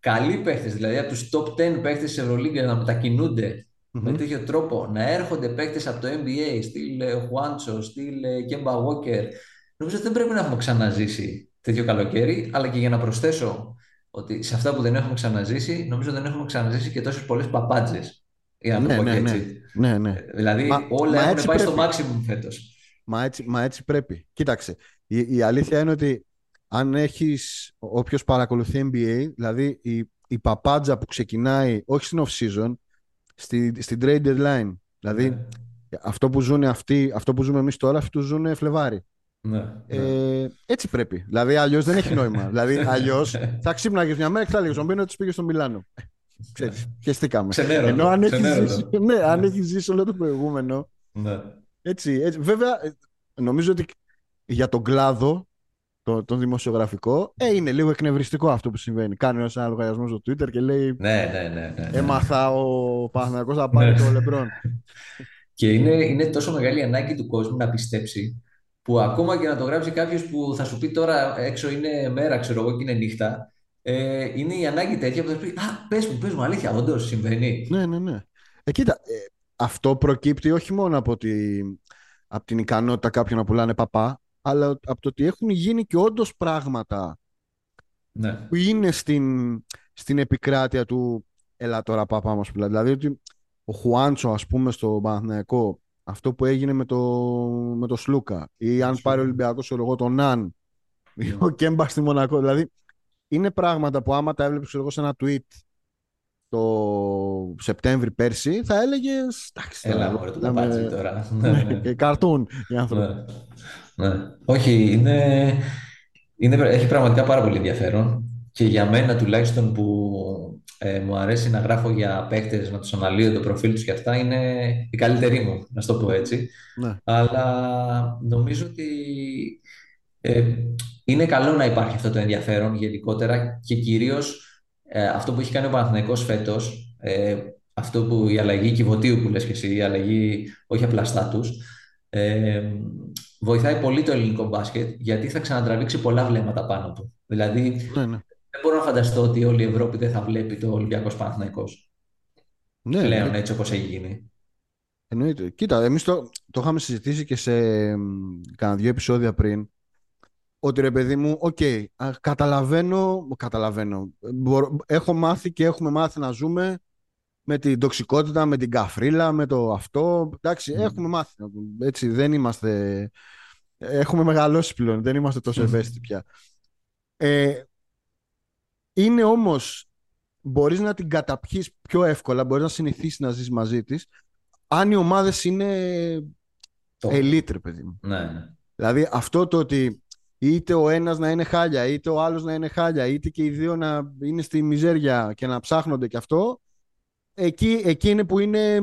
καλοί παίχτες, δηλαδή από τους top 10 παίχτες της Ευρωλίγκα να μετακινούνται με τέτοιο τρόπο, να έρχονται παίχτες από το NBA, στυλ Χουάντσο, στυλ Κέμπα Walker. Νομίζω ότι δεν πρέπει να έχουμε ξαναζήσει τέτοιο καλοκαίρι, αλλά και για να προσθέσω ότι σε αυτά που δεν έχουμε ξαναζήσει, νομίζω δεν έχουμε ξαναζήσει και τόσες πολλές παπάντζε. Για να το Ναι, πω και ναι, ναι. έτσι. ναι, ναι. Ε, Δηλαδή, Μα, όλα μα έχουν έτσι πάει στο πρέπει. maximum φέτος. Μα έτσι, μα έτσι πρέπει. Κοίταξε, η, η αλήθεια είναι ότι αν έχεις, όποιος παρακολουθεί NBA, δηλαδή η, η παπάντζα που ξεκινάει όχι στην off-season, στη, στην trade deadline. Δηλαδή Ναι, αυτό που ζουν αυτοί, αυτό που ζούμε εμείς τώρα, αυτοί το ζουν Φλεβάρι. ναι, ναι. Ε, έτσι πρέπει. Δηλαδή αλλιώς δεν έχει νόημα. [laughs] δηλαδή αλλιώς θα ξύπναγες μια μέρα και θα έλεγες στον Μπίνο ότι πήγε στο Μιλάνο. Ε, Ξέρεις, πιεστήκαμε. Ξενέρωτο, Ενώ αν έχεις ξενέρωτο. ζήσει, ναι, αν έχεις ζήσει όλο το προηγούμενο, Ναι. Έτσι, έτσι. Βέβαια, ε, νομίζω ότι για τον κλάδο, το, τον δημοσιογραφικό, ε, είναι λίγο εκνευριστικό αυτό που συμβαίνει. Κάνει ένας ένα λογαριασμός στο Twitter και λέει Ναι, ναι, ναι, ναι, ναι. Έμαθα ο Παναθηναϊκός θα πάρει Ναι. το Λεμπρόν. Και είναι, είναι τόσο μεγάλη η ανάγκη του κόσμου να πιστέψει, που ακόμα και να το γράψει κάποιος που θα σου πει τώρα έξω είναι μέρα, ξέρω εγώ, και είναι νύχτα, ε, είναι η ανάγκη τέτοια που θα σου πει Α, πες μου, πες μου, αλήθεια, όντως συμβαίνει. Ναι, ναι, ναι. Ε, κοίτα, ε, αυτό προκύπτει όχι μόνο από, τη, από την ικανότητα κάποιων να πουλάνε παπά, αλλά από το ότι έχουν γίνει και όντως πράγματα Ναι. που είναι στην, στην επικράτεια του έλα τώρα παπά μας πουλά. Δηλαδή ότι ο Χουάντσο ας πούμε στο Παναθηναϊκό αυτό που έγινε με το, με το Σλούκα ή αν πάρει ο Ολυμπιακός ξέρω εγώ τον Ναν ή ο Κέμπας στη Μονακό δηλαδή είναι πράγματα που άμα τα έβλεπες ξέρω εγώ σε ένα tweet το Σεπτέμβρη πέρσι θα έλεγες εντάξει Έλα, τώρα, μωρέ, το λέμε- παπάτσι τώρα. Ναι, ναι, ναι. και καρτούν οι άνθρωποι. Ναι. Ναι. Όχι, είναι, είναι, έχει πραγματικά πάρα πολύ ενδιαφέρον και για μένα τουλάχιστον που ε, μου αρέσει να γράφω για παίκτες, να τους αναλύω το προφίλ τους και αυτά, είναι η καλύτερη μου, να στο πω έτσι. Ναι. Αλλά νομίζω ότι ε, είναι καλό να υπάρχει αυτό το ενδιαφέρον γενικότερα και κυρίως ε, αυτό που έχει κάνει ο Παναθηναϊκός φέτος, ε, αυτό που η αλλαγή κυβωτίου που λες και εσύ, η αλλαγή όχι απλά στάτους, ε, βοηθάει πολύ το ελληνικό μπάσκετ γιατί θα ξανατραβήξει πολλά βλέμματα πάνω του. Δηλαδή, Ναι, ναι. δεν μπορώ να φανταστώ ότι όλη η Ευρώπη δεν θα βλέπει το Ολυμπιακός Παναθηναϊκός Ναι, πλέον ναι. έτσι όπως έχει γίνει. Εννοείται. Κοίτα, εμείς το, το είχαμε συζητήσει και σε μ, κάνα δύο επεισόδια πριν. Ότι ρε παιδί μου, οκ, α, καταλαβαίνω, καταλαβαίνω. Μπορώ- έχω μάθει και έχουμε μάθει να ζούμε με την τοξικότητα, με την καφρίλα, με το αυτό. Εντάξει, Μμ. έχουμε μάθει. Έτσι, δεν είμαστε... Έχουμε μεγαλώσει πλέον, δεν είμαστε τόσο Μμ. ευαίσθητοι πια. Ε, είναι όμως, μπορείς να την καταπιείς πιο εύκολα, μπορείς να συνηθίσεις να ζεις μαζί της, αν οι ομάδες είναι Το. elite, ρε παιδί μου. Ναι, ναι. Δηλαδή αυτό το ότι είτε ο ένας να είναι χάλια, είτε ο άλλος να είναι χάλια, είτε και οι δύο να είναι στη μιζέρια και να ψάχνονται και αυτό, εκεί, εκεί είναι που είναι,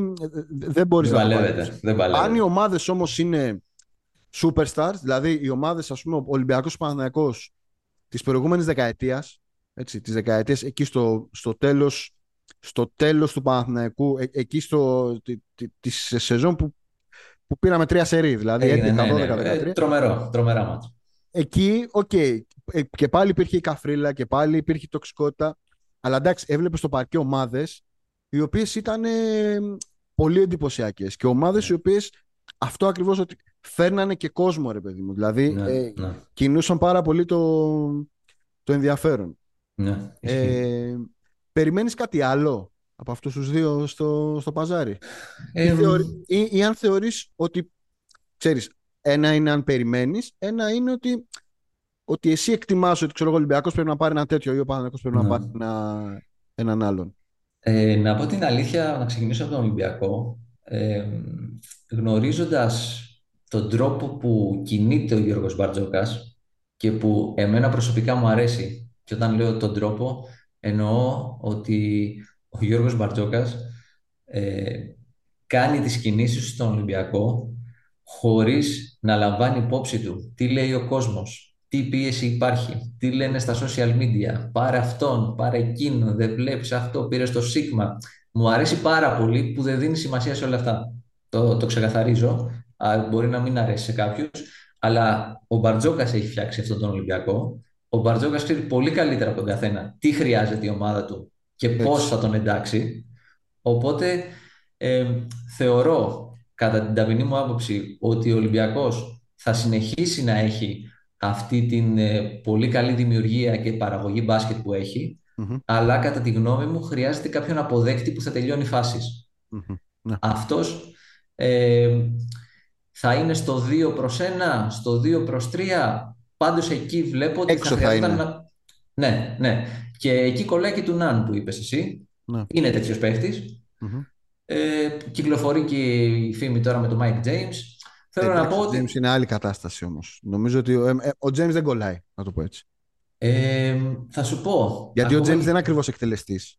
δεν μπορείς Δεν να το παλεύεται. παλέψεις. Δεν Αν οι παλεύεται. ομάδες όμως είναι superstars, δηλαδή οι ομάδες ας πούμε ο Ολυμπιακός Παναθηναϊκός της προηγούμενης δεκαετίας, έτσι, της δεκαετίας εκεί στο, στο τέλος στο τέλος του Παναθηναϊκού, ε- εκεί στο, τη, τη, της σεζόν που, που πήραμε τρία σερί, δηλαδή Έγινε, 11, ναι, 12, ναι. 13. Ε, τρομερό, τρομερά ματς. Εκεί, οκ, ε, και πάλι υπήρχε η καφρίλα και πάλι υπήρχε η τοξικότητα. Αλλά εντάξει, έβλεπες στο παρκέ ομάδες οι οποίες ήταν ε, πολύ εντυπωσιακές. Και ομάδες Ναι. οι οποίες αυτό ακριβώς ότι φέρνανε και κόσμο, ρε παιδί μου. Δηλαδή Ναι, ε, ναι, κινούσαν πάρα πολύ το, το ενδιαφέρον. ναι. Ισχύει. Ε, περιμένεις κάτι άλλο από αυτούς τους δύο στο, στο παζάρι; Ε, ή, θεωρεί- ή, ή αν θεωρείς ότι, ξέρεις, ένα είναι αν περιμένεις, ένα είναι ότι, ότι εσύ εκτιμάς ότι ξέρω, εγώ, ο Ολυμπιακός πρέπει να πάρει ένα τέτοιο ή ο Παναθηναϊκός πρέπει να Ναι. πάρει ένα, έναν άλλον. Ε, να πω την αλήθεια, να ξεκινήσω από τον Ολυμπιακό. Ε, γνωρίζοντας τον τρόπο που κινείται ο Γιώργος Μπαρτζόκας και που εμένα προσωπικά μου αρέσει και όταν λέω τον τρόπο εννοώ ότι ο Γιώργος Μπαρτζόκας ε, κάνει τις κινήσεις του στον Ολυμπιακό χωρίς να λαμβάνει υπόψη του τι λέει ο κόσμος, τι πίεση υπάρχει, τι λένε στα social media, πάρε αυτόν, πάρε εκείνον, δεν βλέπεις αυτό, πήρε το Σίγμα. Μου αρέσει πάρα πολύ που δεν δίνει σημασία σε όλα αυτά. Το, το ξεκαθαρίζω. Α, μπορεί να μην αρέσει σε κάποιους, αλλά ο Μπαρτζόκας έχει φτιάξει αυτόν τον Ολυμπιακό. Ο Μπαρτζόκας ξέρει πολύ καλύτερα από τον καθένα τι χρειάζεται η ομάδα του και πώς Έτσι. θα τον εντάξει. Οπότε ε, θεωρώ, κατά την ταπεινή μου άποψη, ότι ο Ολυμπιακός θα συνεχίσει να έχει αυτή την ε, πολύ καλή δημιουργία και παραγωγή μπάσκετ που έχει, αλλά κατά τη γνώμη μου χρειάζεται κάποιον αποδέκτη που θα τελειώνει φάσεις. Ναι. Αυτός ε, θα είναι στο 2 προς 1, στο 2 προς 3, πάντως εκεί βλέπω ότι Έξω θα θα χρειάζεται είναι. να... Ναι, ναι. Και εκεί κολλάει και του Ναν που είπες εσύ. Ναι. Είναι τέτοιος παίχτης. Μμμ. Ε, κυκλοφορεί και η φήμη τώρα με τον Mike James. Θέλω να Εντάξει, πω ο ότι... James είναι άλλη κατάσταση όμως. Νομίζω ότι ο, ε, ε, ο James δεν κολλάει, να το πω έτσι. Ε, θα σου πω. Γιατί ο ακόμα James και- δεν είναι ακριβώς εκτελεστής.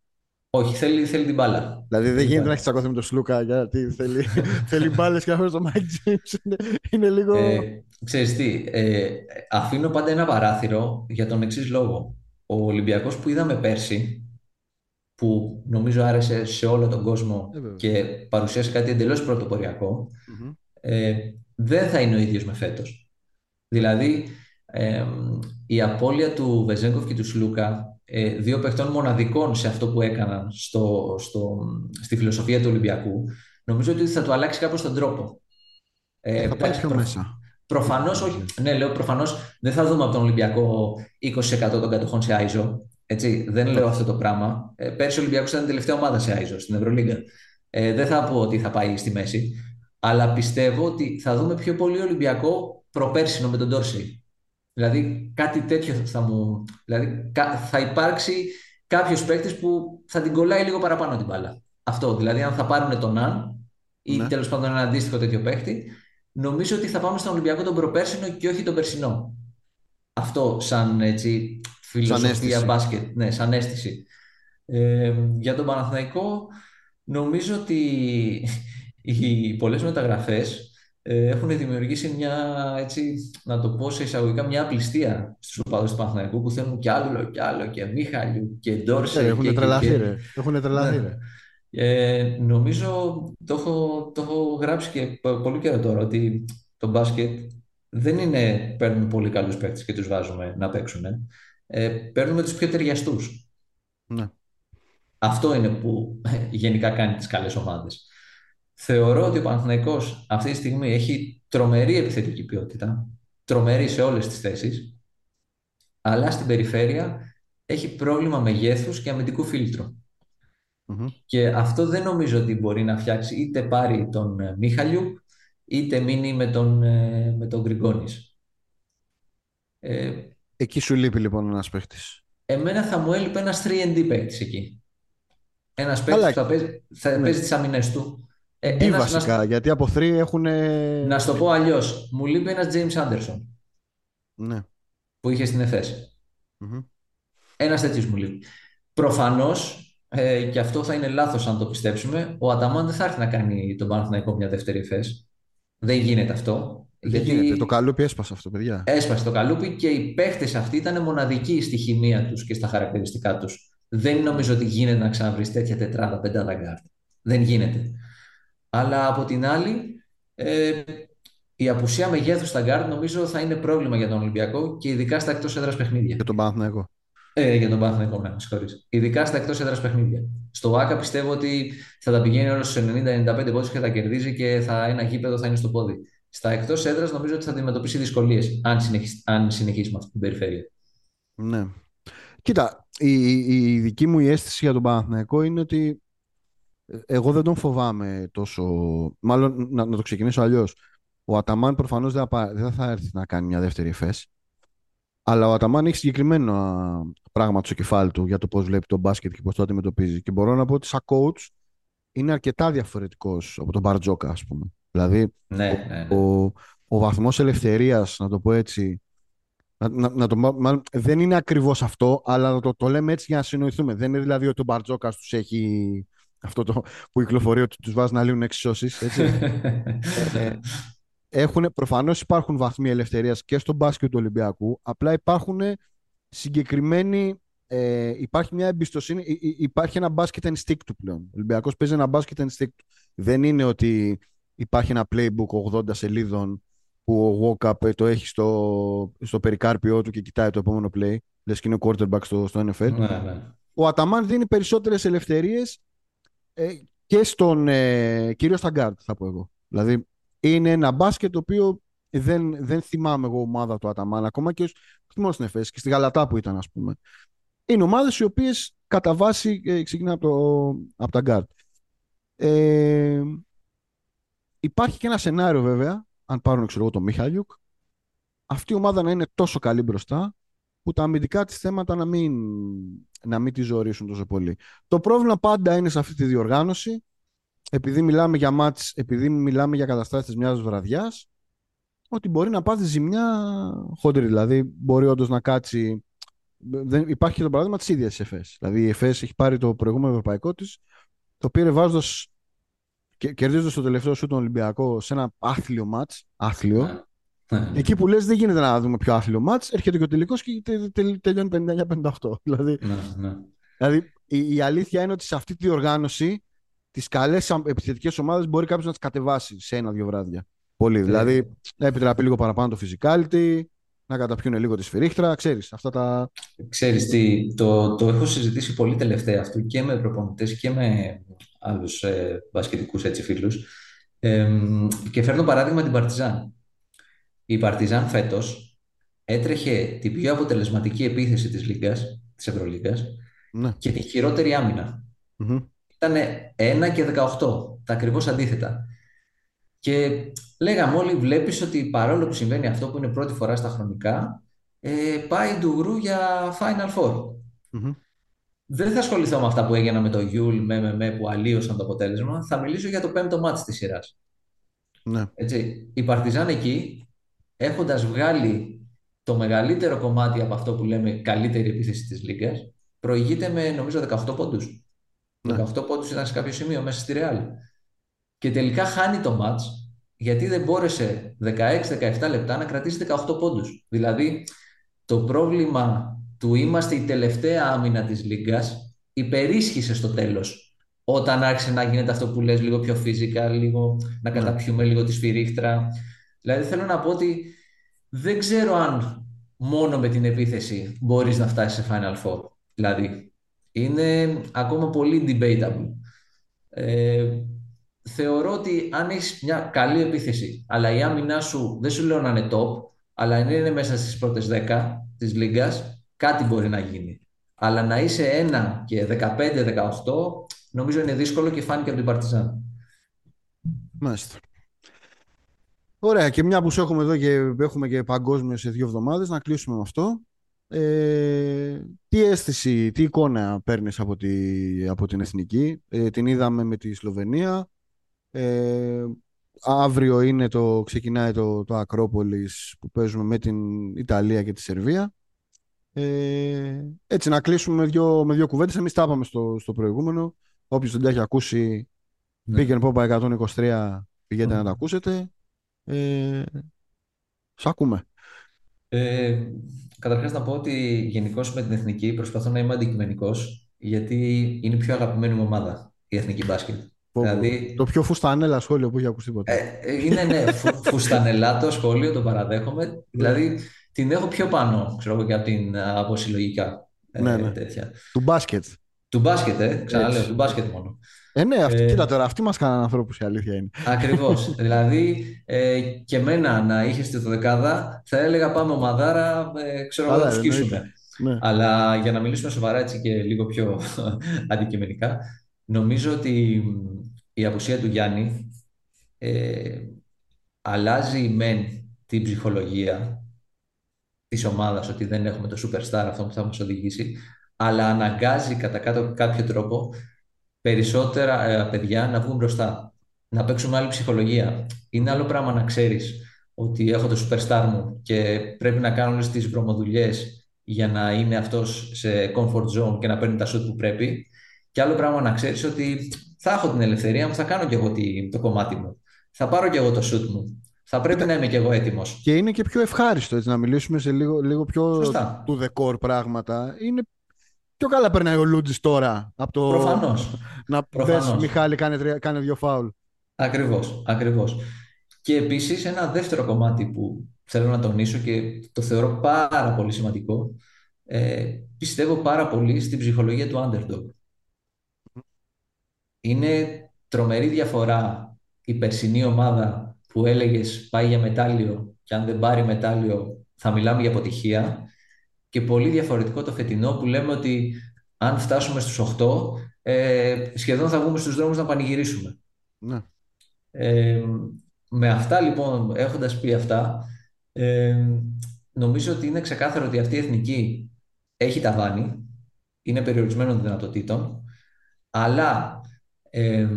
Όχι, θέλει, θέλει την μπάλα. Δηλαδή δεν Θέλει γίνεται να μπάλα. έχεις τσακωθεί με τον Σλούκα γιατί θέλει, [laughs] θέλει μπάλες και αυτό το Mike James είναι, είναι λίγο. Ε, ξέρεις τι, ε, αφήνω πάντα ένα παράθυρο για τον εξής λόγο. Ο Ολυμπιακός που είδαμε πέρσι, που νομίζω άρεσε σε όλο τον κόσμο Ε, βέβαια. και παρουσίασε κάτι εντελώς πρωτοποριακό, Μμμ. ε, δεν θα είναι ο ίδιος με φέτος. Δηλαδή, ε, η απώλεια του Βεζέγκοφ και του Σλούκα, ε, δύο παιχτών μοναδικών σε αυτό που έκαναν στο, στο, στη φιλοσοφία του Ολυμπιακού, νομίζω ότι θα του αλλάξει κάπως τον τρόπο. Ε, θα πάει εντάξει, πιο προ- μέσα. Προφανώς όχι. Ναι, λέω προφανώς δεν θα δούμε από τον Ολυμπιακό 20% των κατοχών σε Άιζο. Έτσι, δεν λέω αυτό το πράγμα. Ε, πέρσι ο Ολυμπιακός ήταν η τελευταία ομάδα σε Άιζο στην Ευρωλίγκα. Ε, δεν θα πω ότι θα πάει στη μέση. Αλλά πιστεύω ότι θα δούμε πιο πολύ Ολυμπιακό προπέρσινο με τον Ντόρσεϊ. Δηλαδή κάτι τέτοιο θα μου. Δηλαδή κα- θα υπάρξει κάποιος παίκτης που θα την κολλάει λίγο παραπάνω την μπάλα. Αυτό. Δηλαδή, αν θα πάρουν τον Αν ή Ναι. τέλος πάντων ένα αντίστοιχο τέτοιο παίκτη, νομίζω ότι θα πάμε στον Ολυμπιακό τον προπέρσινο και όχι τον περσινό. Αυτό σαν έτσι φιλοσοφία αίσθηση. μπάσκετ, ναι, σαν αίσθηση. Ε, για τον Παναθηναϊκό νομίζω ότι οι πολλές μεταγραφές ε, έχουν δημιουργήσει μια, έτσι, να το πω σε εισαγωγικά, μια απληστία στους οπαδούς του Παναθηναϊκού που θέλουν κι άλλο κι άλλο και Μίχαλιου και Ντόρσεϊ Ε, Έχουν και, και, τρελαθεί, και. ρε. Έχουν τρελαθεί, Ναι. ρε. Ε, νομίζω το έχω, το έχω γράψει και π- πολύ καιρό τώρα ότι το μπάσκετ δεν είναι παίρνουμε πολύ καλούς παίκτες και τους βάζουμε να παίξουν. Ε, παίρνουμε τους πιο ταιριαστούς. Ναι. Αυτό είναι που γενικά κάνει τις καλές ομάδες. Θεωρώ ότι ο Παναθηναϊκός αυτή τη στιγμή έχει τρομερή επιθετική ποιότητα, τρομερή σε όλες τις θέσεις, αλλά στην περιφέρεια έχει πρόβλημα μεγέθους και αμυντικού φίλτρου. Μμμ. Και αυτό δεν νομίζω ότι μπορεί να φτιάξει είτε πάρει τον ε, Μίχαλιουκ, είτε μείνει με τον, ε, με τον Γκριγκόνης. Ε, Εκεί σου λείπει λοιπόν ένας παίχτης. εμένα θα μου έλειπε ένας 3D παίκτης εκεί. Ένας Καλά. παίκτης που θα παίζει, θα Ναι. παίζει τις αμυνές του. Ε, Τι ένας- βασικά, γιατί από 3 έχουν. Να σου το πω αλλιώς, μου λείπει ένας James Anderson Ναι. που είχε στην ΕΦΕΣ. Μμμ. Ένας τέτοιος μου λείπει. Προφανώς, ε, και αυτό θα είναι λάθος αν το πιστέψουμε, ο Αταμάν δεν θα έρθει να κάνει τον Παναθηναϊκό μια δεύτερη ΕΦΕΣ. Δεν γίνεται αυτό. Δεν γιατί γίνεται. Το καλούπι έσπασε αυτό, παιδιά. έσπασε το καλούπι και οι παίχτες αυτοί ήταν μοναδικοί στη χημεία τους και στα χαρακτηριστικά τους. Δεν νομίζω ότι γίνεται να ξαναβρείς τέτοια τετράδα πεντάδα γκαρντ. Δεν γίνεται. Αλλά από την άλλη, ε, η απουσία μεγέθους στα γκαρντ νομίζω θα είναι πρόβλημα για τον Ολυμπιακό και ειδικά στα εκτός έδρας παιχνίδια. Και τον Παναθηναϊκό. Ε, για τον Παναθηναϊκό, ναι, με συγχωρείς. Ειδικά στα εκτός έδρας παιχνίδια. Στο ΟΑΚΑ πιστεύω ότι θα τα πηγαίνει όλος στους 90-95 πόντους και θα κερδίζει και θα, ένα γήπεδο θα είναι στο πόδι. Στα εκτός έδρας νομίζω ότι θα αντιμετωπίσει δυσκολίες αν, συνεχίσει, αν συνεχίσει με αυτή την περιφέρεια. Ναι. Κοίτα, η, η, η δική μου η αίσθηση για τον Παναθηναϊκό είναι ότι ε, εγώ δεν τον φοβάμαι τόσο. Μάλλον να, να το ξεκινήσω αλλιώς. Ο Αταμάν προφανώς δεν, θα πά- δεν θα έρθει να κάνει μια δεύτερη εφές. Αλλά ο Αταμάν έχει συγκεκριμένο πράγμα στο κεφάλι του για το πώς βλέπει τον μπάσκετ και πώς το αντιμετωπίζει. Και μπορώ να πω ότι σαν coach είναι αρκετά διαφορετικός από τον Μπαρτζόκα, ας πούμε. Δηλαδή, Ναι, ναι, ναι. ο, ο βαθμός ελευθερίας, να το πω έτσι, να, να, να το, μα- μάλλον, δεν είναι ακριβώς αυτό, αλλά το, το λέμε έτσι για να συνοηθούμε. Δεν είναι δηλαδή ότι ο Μπαρτζόκας τους έχει αυτό το που κυκλοφορεί ότι τους βάζει να λύνουν εξισώσεις, έτσι. [laughs] ε, έχουν, προφανώς υπάρχουν βαθμοί ελευθερίας και στο μπάσκετ του Ολυμπιακού, απλά υπάρχουν συγκεκριμένοι ε, υπάρχει μια εμπιστοσύνη, υ- υ- υπάρχει ένα basket instinct του πλέον. Ο Ολυμπιακός παίζει ένα basket instinct του. Δεν είναι ότι υπάρχει ένα playbook 80 σελίδων που ο Walkup το έχει στο, στο περικάρπιό του και κοιτάει το επόμενο play. Λες και είναι ο quarterback στο, στο NFL. ναι, ναι. Ο Αταμάν δίνει περισσότερες ελευθερίες ε, και στον, ε, κυρίως στα guard θα πω εγώ. Δηλαδή είναι ένα μπάσκετ το οποίο δεν, δεν θυμάμαι εγώ ομάδα του Αταμάν ακόμα και ως- όχι μόνο στην Εφές και στη Γαλατά που ήταν ας πούμε. είναι ομάδες οι οποίες κατά βάση ε, ξεκινάνε από, το, από τα γκαρντ. Ε, υπάρχει και ένα σενάριο βέβαια, αν πάρουν ξέρω, το Μιχαλιούκ, αυτή η ομάδα να είναι τόσο καλή μπροστά, που τα αμυντικά της θέματα να μην, να μην τη ζορίσουν τόσο πολύ. Το πρόβλημα πάντα είναι σε αυτή τη διοργάνωση, επειδή μιλάμε για ματς, επειδή μιλάμε για καταστάσεις της μιας βραδιάς, ότι μπορεί να πάθει ζημιά χοντρή. Δηλαδή, μπορεί όντως να κάτσει. Δεν, υπάρχει και το παράδειγμα της ίδιας τη ΕΦΕΣ. Δηλαδή, η ΕΦΕΣ έχει πάρει το προηγούμενο ευρωπαϊκό της, το πήρε βάζοντας και κερδίζοντας το τελευταίο σου τον Ολυμπιακό σε ένα άθλιο μάτς. Άθλιο. Ναι. Ναι. Εκεί που λες δεν γίνεται να δούμε πιο άθλιο μάτς, έρχεται και ο τελικός και τελειώνει 59-58. [laughs] Δηλαδή, ναι, δηλαδή η, η, αλήθεια είναι ότι σε αυτή τη διοργάνωση τις καλές επιθετικές ομάδες μπορεί κάποιος να τις κατεβάσει σε ένα-δύο βράδια. Πολύ. Ναι. Δηλαδή να επιτραπεί λίγο παραπάνω το physicality, να καταπιούν λίγο τη σφυρίχτρα, ξέρεις, αυτά τα... Ξέρεις τι, το, το έχω συζητήσει πολύ τελευταία αυτό και με προπονητές και με άλλους ε, μπασκετικούς έτσι φίλους ε, και φέρνω παράδειγμα την Παρτιζάν. Η Παρτιζάν φέτος έτρεχε την πιο αποτελεσματική επίθεση της Λίγκας, της Ευρωλίγκας ναι. και την χειρότερη άμυνα. Mm-hmm. Ήταν 1 και 18, τα ακριβώς αντίθετα. Και λέγαμε όλοι, βλέπεις ότι παρόλο που συμβαίνει αυτό που είναι πρώτη φορά στα χρονικά, ε, πάει ντουγρού για Final Four. mm Δεν θα ασχοληθώ με αυτά που έγιναν με το Γιούλ, με, με, με που αλλοίωσαν το αποτέλεσμα. Θα μιλήσω για το πέμπτο ματς της σειράς. Ναι. Έτσι, η Παρτιζάν εκεί, έχοντας βγάλει το μεγαλύτερο κομμάτι από αυτό που λέμε καλύτερη επίθεση της Λίγκας, προηγείται με νομίζω 18 πόντους. Ναι. 18 πόντους ήταν σε κάποιο σημείο μέσα στη Ρεάλ και τελικά χάνει το μάτς γιατί δεν μπόρεσε 16-17 λεπτά να κρατήσει 18 πόντους. Δηλαδή το πρόβλημα του είμαστε η τελευταία άμυνα της Λίγκας υπερίσχυσε στο τέλος όταν άρχισε να γίνεται αυτό που λες λίγο πιο φυσικά, λίγο, να ναι. καταπιούμε λίγο τη σφυρίχτρα. Δηλαδή θέλω να πω ότι δεν ξέρω αν μόνο με την επίθεση μπορείς να φτάσεις σε Final Four. Δηλαδή είναι ακόμα πολύ debatable. Ε, θεωρώ ότι αν έχεις μια καλή επίθεση, αλλά η άμυνά σου δεν σου λέω να είναι top, αλλά αν είναι μέσα στις πρώτες 10 της Λίγκας, κάτι μπορεί να γίνει. Αλλά να είσαι 1 και 15-18, νομίζω είναι δύσκολο και φάνηκε από την Παρτιζάν. Μάλιστα. Ωραία, και μια που σου έχουμε εδώ και έχουμε και παγκόσμιο σε δύο εβδομάδες, να κλείσουμε με αυτό. Ε, τι αίσθηση, τι εικόνα παίρνεις από, τη, από την Εθνική; Ε, την είδαμε με τη Σλοβενία. Ε, αύριο είναι το, ξεκινάει το, το Ακρόπολης που παίζουμε με την Ιταλία και τη Σερβία. Ε, έτσι να κλείσουμε με δύο, με δύο κουβέντες. Εμείς τα είπαμε στο, στο προηγούμενο. Όποιος δεν τα έχει ακούσει ναι. πήγαινε Πόπα 123 πηγαίνετε να τα ακούσετε. Ε, σ' ακούμε. Ε, καταρχάς να πω ότι γενικώς με την Εθνική προσπαθώ να είμαι αντικειμενικός γιατί είναι η πιο αγαπημένη μου ομάδα η Εθνική Μπάσκετ. Δηλαδή, το πιο φουστανέλα σχόλιο που έχει ακούσει ποτέ. Ε, ε, είναι ναι, φου, φουστανελά το σχόλιο, το παραδέχομαι. Ναι. δηλαδή την έχω πιο πάνω, ξέρω εγώ, και από την από συλλογικά. Ε, ναι, ναι. Τέτοια. Του μπάσκετ. Του μπάσκετ, ε, ξαναλέω, του μπάσκετ μόνο. Ε, ναι, αυτή, ε, κοίτα τώρα, αυτοί μας κάνανε ανθρώπους, η αλήθεια είναι. Ακριβώς. [laughs] δηλαδή, ε, και εμένα να είχες στη δεκάδα, θα έλεγα πάμε ομαδάρα, ε, ξέρω εγώ, να τους σκίσουμε. Ναι. Αλλά για να μιλήσουμε σοβαρά έτσι και λίγο πιο [laughs] αντικειμενικά, νομίζω ότι η απουσία του Γιάννη ε, αλλάζει μεν την ψυχολογία της ομάδας ότι δεν έχουμε το superstar αυτό που θα μας οδηγήσει αλλά αναγκάζει κατά κάποιο τρόπο περισσότερα ε, παιδιά να βγουν μπροστά να παίξουμε άλλη ψυχολογία είναι άλλο πράγμα να ξέρεις ότι έχω το superstar μου και πρέπει να κάνω όλες τις βρωμοδουλειές για να είναι αυτός σε comfort zone και να παίρνει τα shoot που πρέπει και άλλο πράγμα να ξέρεις ότι θα έχω την ελευθερία μου, θα κάνω κι εγώ το κομμάτι μου. Θα πάρω κι εγώ το shoot μου. Θα πρέπει να είμαι κι εγώ έτοιμος. Και είναι και πιο ευχάριστο έτσι, να μιλήσουμε σε λίγο, λίγο πιο Σωστά. του δεκόρ πράγματα. Είναι πιο καλά περνάει ο Λούτζης τώρα από το. Προφανώς. να πει Μιχάλη, κάνε, κάνε δύο φάουλ. Ακριβώς. Ακριβώς. Και επίσης ένα δεύτερο κομμάτι που θέλω να τονίσω και το θεωρώ πάρα πολύ σημαντικό. Ε, πιστεύω πάρα πολύ στην ψυχολογία του underdog. Είναι τρομερή διαφορά η περσινή ομάδα που έλεγες πάει για μετάλλιο και αν δεν πάρει μετάλλιο θα μιλάμε για αποτυχία και πολύ διαφορετικό το φετινό που λέμε ότι αν φτάσουμε στους 8, ε, σχεδόν θα βγούμε στους δρόμους να πανηγυρίσουμε. Ναι. Ε, με αυτά λοιπόν, έχοντας πει αυτά, ε, νομίζω ότι είναι ξεκάθαρο ότι αυτή η εθνική έχει ταβάνι, είναι περιορισμένων δυνατοτήτων, αλλά ε,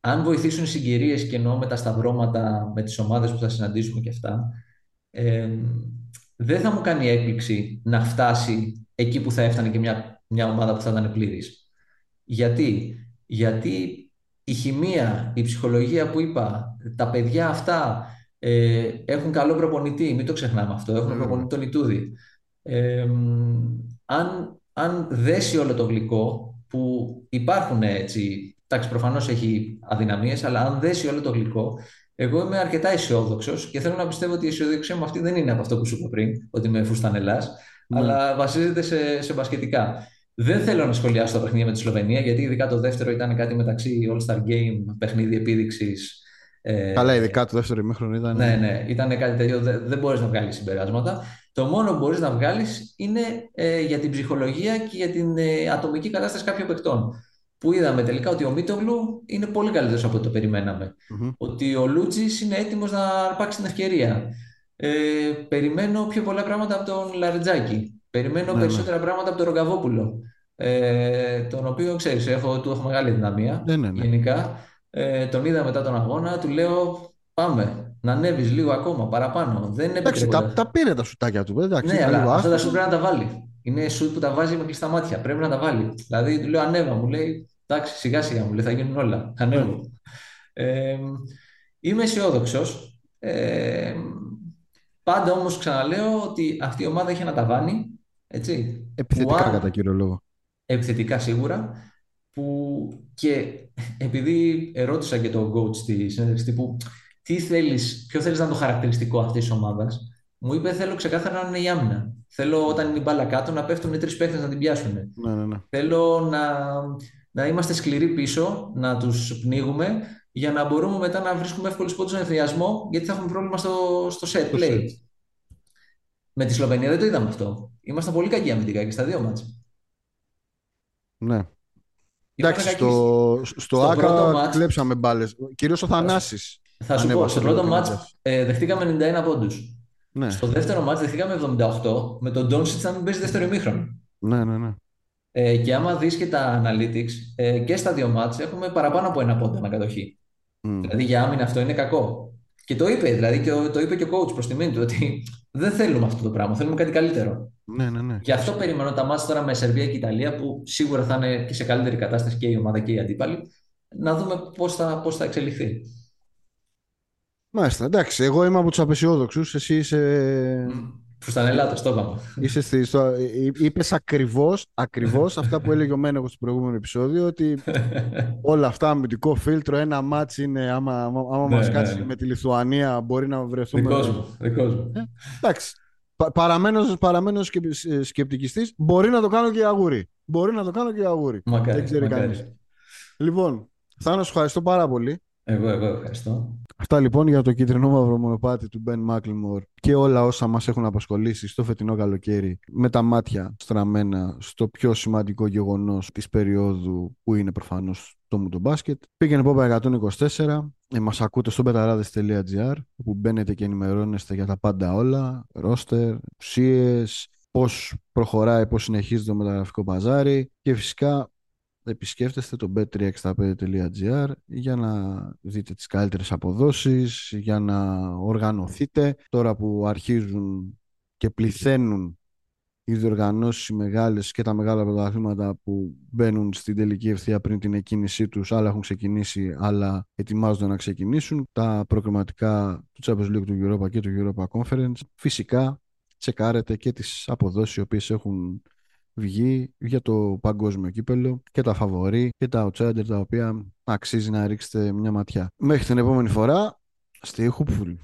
αν βοηθήσουν οι συγκυρίες και εννοώ με τα σταυρώματα, με τις ομάδες που θα συναντήσουμε και αυτά, ε, δεν θα μου κάνει έκπληξη να φτάσει εκεί που θα έφτανε και μια, μια ομάδα που θα ήταν πλήρης. Γιατί; Γιατί η χημεία, η ψυχολογία που είπα, τα παιδιά αυτά ε, έχουν καλό προπονητή, μην το ξεχνάμε αυτό, έχουν mm. προπονητή τον Ιτούδη. Ε, αν, αν δέσει όλο το γλυκό, που υπάρχουν έτσι, εντάξει προφανώς έχει αδυναμίες, αλλά αν δέσει όλο το γλυκό, εγώ είμαι αρκετά αισιόδοξος και θέλω να πιστεύω ότι η αισιοδοξία μου αυτή δεν είναι από αυτό που σου είπα πριν, ότι είμαι φουστανελά, mm. αλλά βασίζεται σε, σε μπασκετικά. Δεν θέλω να σχολιάσω το παιχνίδι με τη Σλοβενία, γιατί ειδικά το δεύτερο ήταν κάτι μεταξύ All-Star Game, παιχνίδι επίδειξης. Ε, Καλά, ειδικά το δεύτερο ημίχρονο ήταν. Ναι, ναι, ήταν κάτι τέτοιο. Δεν, δεν μπορείς να βγάλεις συμπεράσματα. Το μόνο που μπορείς να βγάλεις είναι ε, για την ψυχολογία και για την ε, ατομική κατάσταση κάποιων παικτών. Που είδαμε τελικά ότι ο Μίτογλου είναι πολύ καλύτερος από ό,τι το περιμέναμε. Mm-hmm. Ότι ο Λούτζης είναι έτοιμος να αρπάξει την ευκαιρία. Ε, περιμένω πιο πολλά πράγματα από τον Λαριτζάκη. Περιμένω ναι, περισσότερα ναι. πράγματα από τον Ρογκαβόπουλο. Ε, τον οποίο ξέρεις, έχω, του έχω μεγάλη δυναμία. Ναι, ναι, ναι. Γενικά. Ε, τον είδα μετά τον αγώνα, του λέω πάμε να ανέβεις λίγο ακόμα παραπάνω. Δεν είναι εντάξει, τα, τα πήρε τα σουτάκια του. Εντάξει, ναι, αλλά αυτά τα σουτ πρέπει να τα βάλει. Είναι σουτ που τα βάζει με κλειστά μάτια. Πρέπει να τα βάλει. Δηλαδή του λέω ανέβα, μου λέει εντάξει, σιγά σιγά μου λέει θα γίνουν όλα. Ανέβω. Ε, είμαι αισιόδοξος. Ε, πάντα όμως ξαναλέω ότι αυτή η ομάδα έχει ένα ταβάνι έτσι, Επιθετικά που, κατά κύριο λόγο. Επιθετικά σίγουρα. Που και επειδή ερώτησα και τον coach στη συνέντευξη τύπου τι θέλεις, ποιο θέλεις να είναι το χαρακτηριστικό αυτής της ομάδας, μου είπε θέλω ξεκάθαρα να είναι η άμυνα. Θέλω όταν είναι η μπάλα κάτω να πέφτουν οι τρεις παίχτες να την πιάσουν. Ναι, ναι, ναι. Θέλω να, να είμαστε σκληροί πίσω, να τους πνίγουμε για να μπορούμε μετά να βρίσκουμε εύκολους πόντους στον ευθυνιασμό γιατί θα έχουμε πρόβλημα στο, στο set play. Με τη Σλοβενία δεν το είδαμε αυτό. Ήμασταν πολύ κακοί αμυντικά και στα δύο μάτς. Ναι. Εντάξει, στο, στο, στο Άκα κλέψαμε μπάλες. Κυρίως ο Θανάσης. Θα σου πω, στο πρώτο μάτς ε, δεχτήκαμε 91 πόντους. Ναι. Στο δεύτερο μάτς δεχτήκαμε 78 με τον Ντόνσιτς να μην παίζει δεύτερο ημίχρονο. Ναι, ναι, ναι. Ε, και άμα δεις και τα analytics ε, και στα δύο μάτς έχουμε παραπάνω από ένα πόντο ανακατοχή. Mm. Δηλαδή για άμυνα αυτό είναι κακό. Και το είπε, δηλαδή και το είπε και ο coach προς τιμήν του, ότι δεν θέλουμε αυτό το πράγμα, θέλουμε κάτι καλύτερο. Ναι, ναι, ναι. Γι' αυτό περιμένω τα μάτια τώρα με Σερβία και Ιταλία, που σίγουρα θα είναι και σε καλύτερη κατάσταση και η ομάδα και οι αντίπαλοι, να δούμε πώς θα, πώς θα εξελιχθεί. Μάλιστα, εντάξει. Εγώ είμαι από τους απεσιόδοξους. Εσύ είσαι. Φουστανελάτο, το είπαμε. Είσαι στη, στο, ε, ε, είπες ακριβώς, ακριβώς αυτά που έλεγε ο Μένεγος στο προηγούμενο επεισόδιο ότι [laughs] όλα αυτά αμυντικό φίλτρο, ένα μάτς είναι άμα, άμα ναι, μας ναι, κάτσει ναι. με τη Λιθουανία μπορεί να βρεθούμε... Δικός μου, δικός μου. Ε, εντάξει. Παραμένω, παραμένω σκεπτικιστής, μπορεί να το κάνω και αγούρι. Μπορεί να το κάνω και αγούρι. Μακάρι, Δεν ξέρει κανείς. Λοιπόν, Θάνος, ευχαριστώ πάρα πολύ. Εγώ, εγώ ευχαριστώ. Αυτά λοιπόν για το κίτρινο μαύρο μονοπάτι του Ben McLemore και όλα όσα μας έχουν απασχολήσει στο φετινό καλοκαίρι με τα μάτια στραμμένα στο πιο σημαντικό γεγονός της περίοδου που είναι προφανώς το μου το μπάσκετ. Πήγαινε Πόπα 124, ε, μας ακούτε στο πεταράδες.gr όπου μπαίνετε και ενημερώνεστε για τα πάντα όλα, ρόστερ, ουσίες, πώς προχωράει, πώς συνεχίζει το μεταγραφικό παζάρι και φυσικά επισκέφτεστε το bet365.gr για να δείτε τις καλύτερες αποδόσεις, για να οργανωθείτε. Τώρα που αρχίζουν και πληθαίνουν οι διοργανώσεις οι μεγάλες και τα μεγάλα πρωταθλήματα που μπαίνουν στην τελική ευθεία πριν την εκκίνησή τους, άλλα έχουν ξεκινήσει, άλλα ετοιμάζονται να ξεκινήσουν. Τα προκριματικά του Champions League του Europa και του Europa Conference. Φυσικά τσεκάρετε και τις αποδόσεις οι οποίες έχουν βγει για το παγκόσμιο κύπελο και τα φαβορή και τα outsider τα οποία αξίζει να ρίξετε μια ματιά. Μέχρι την επόμενη φορά, stay hopeful.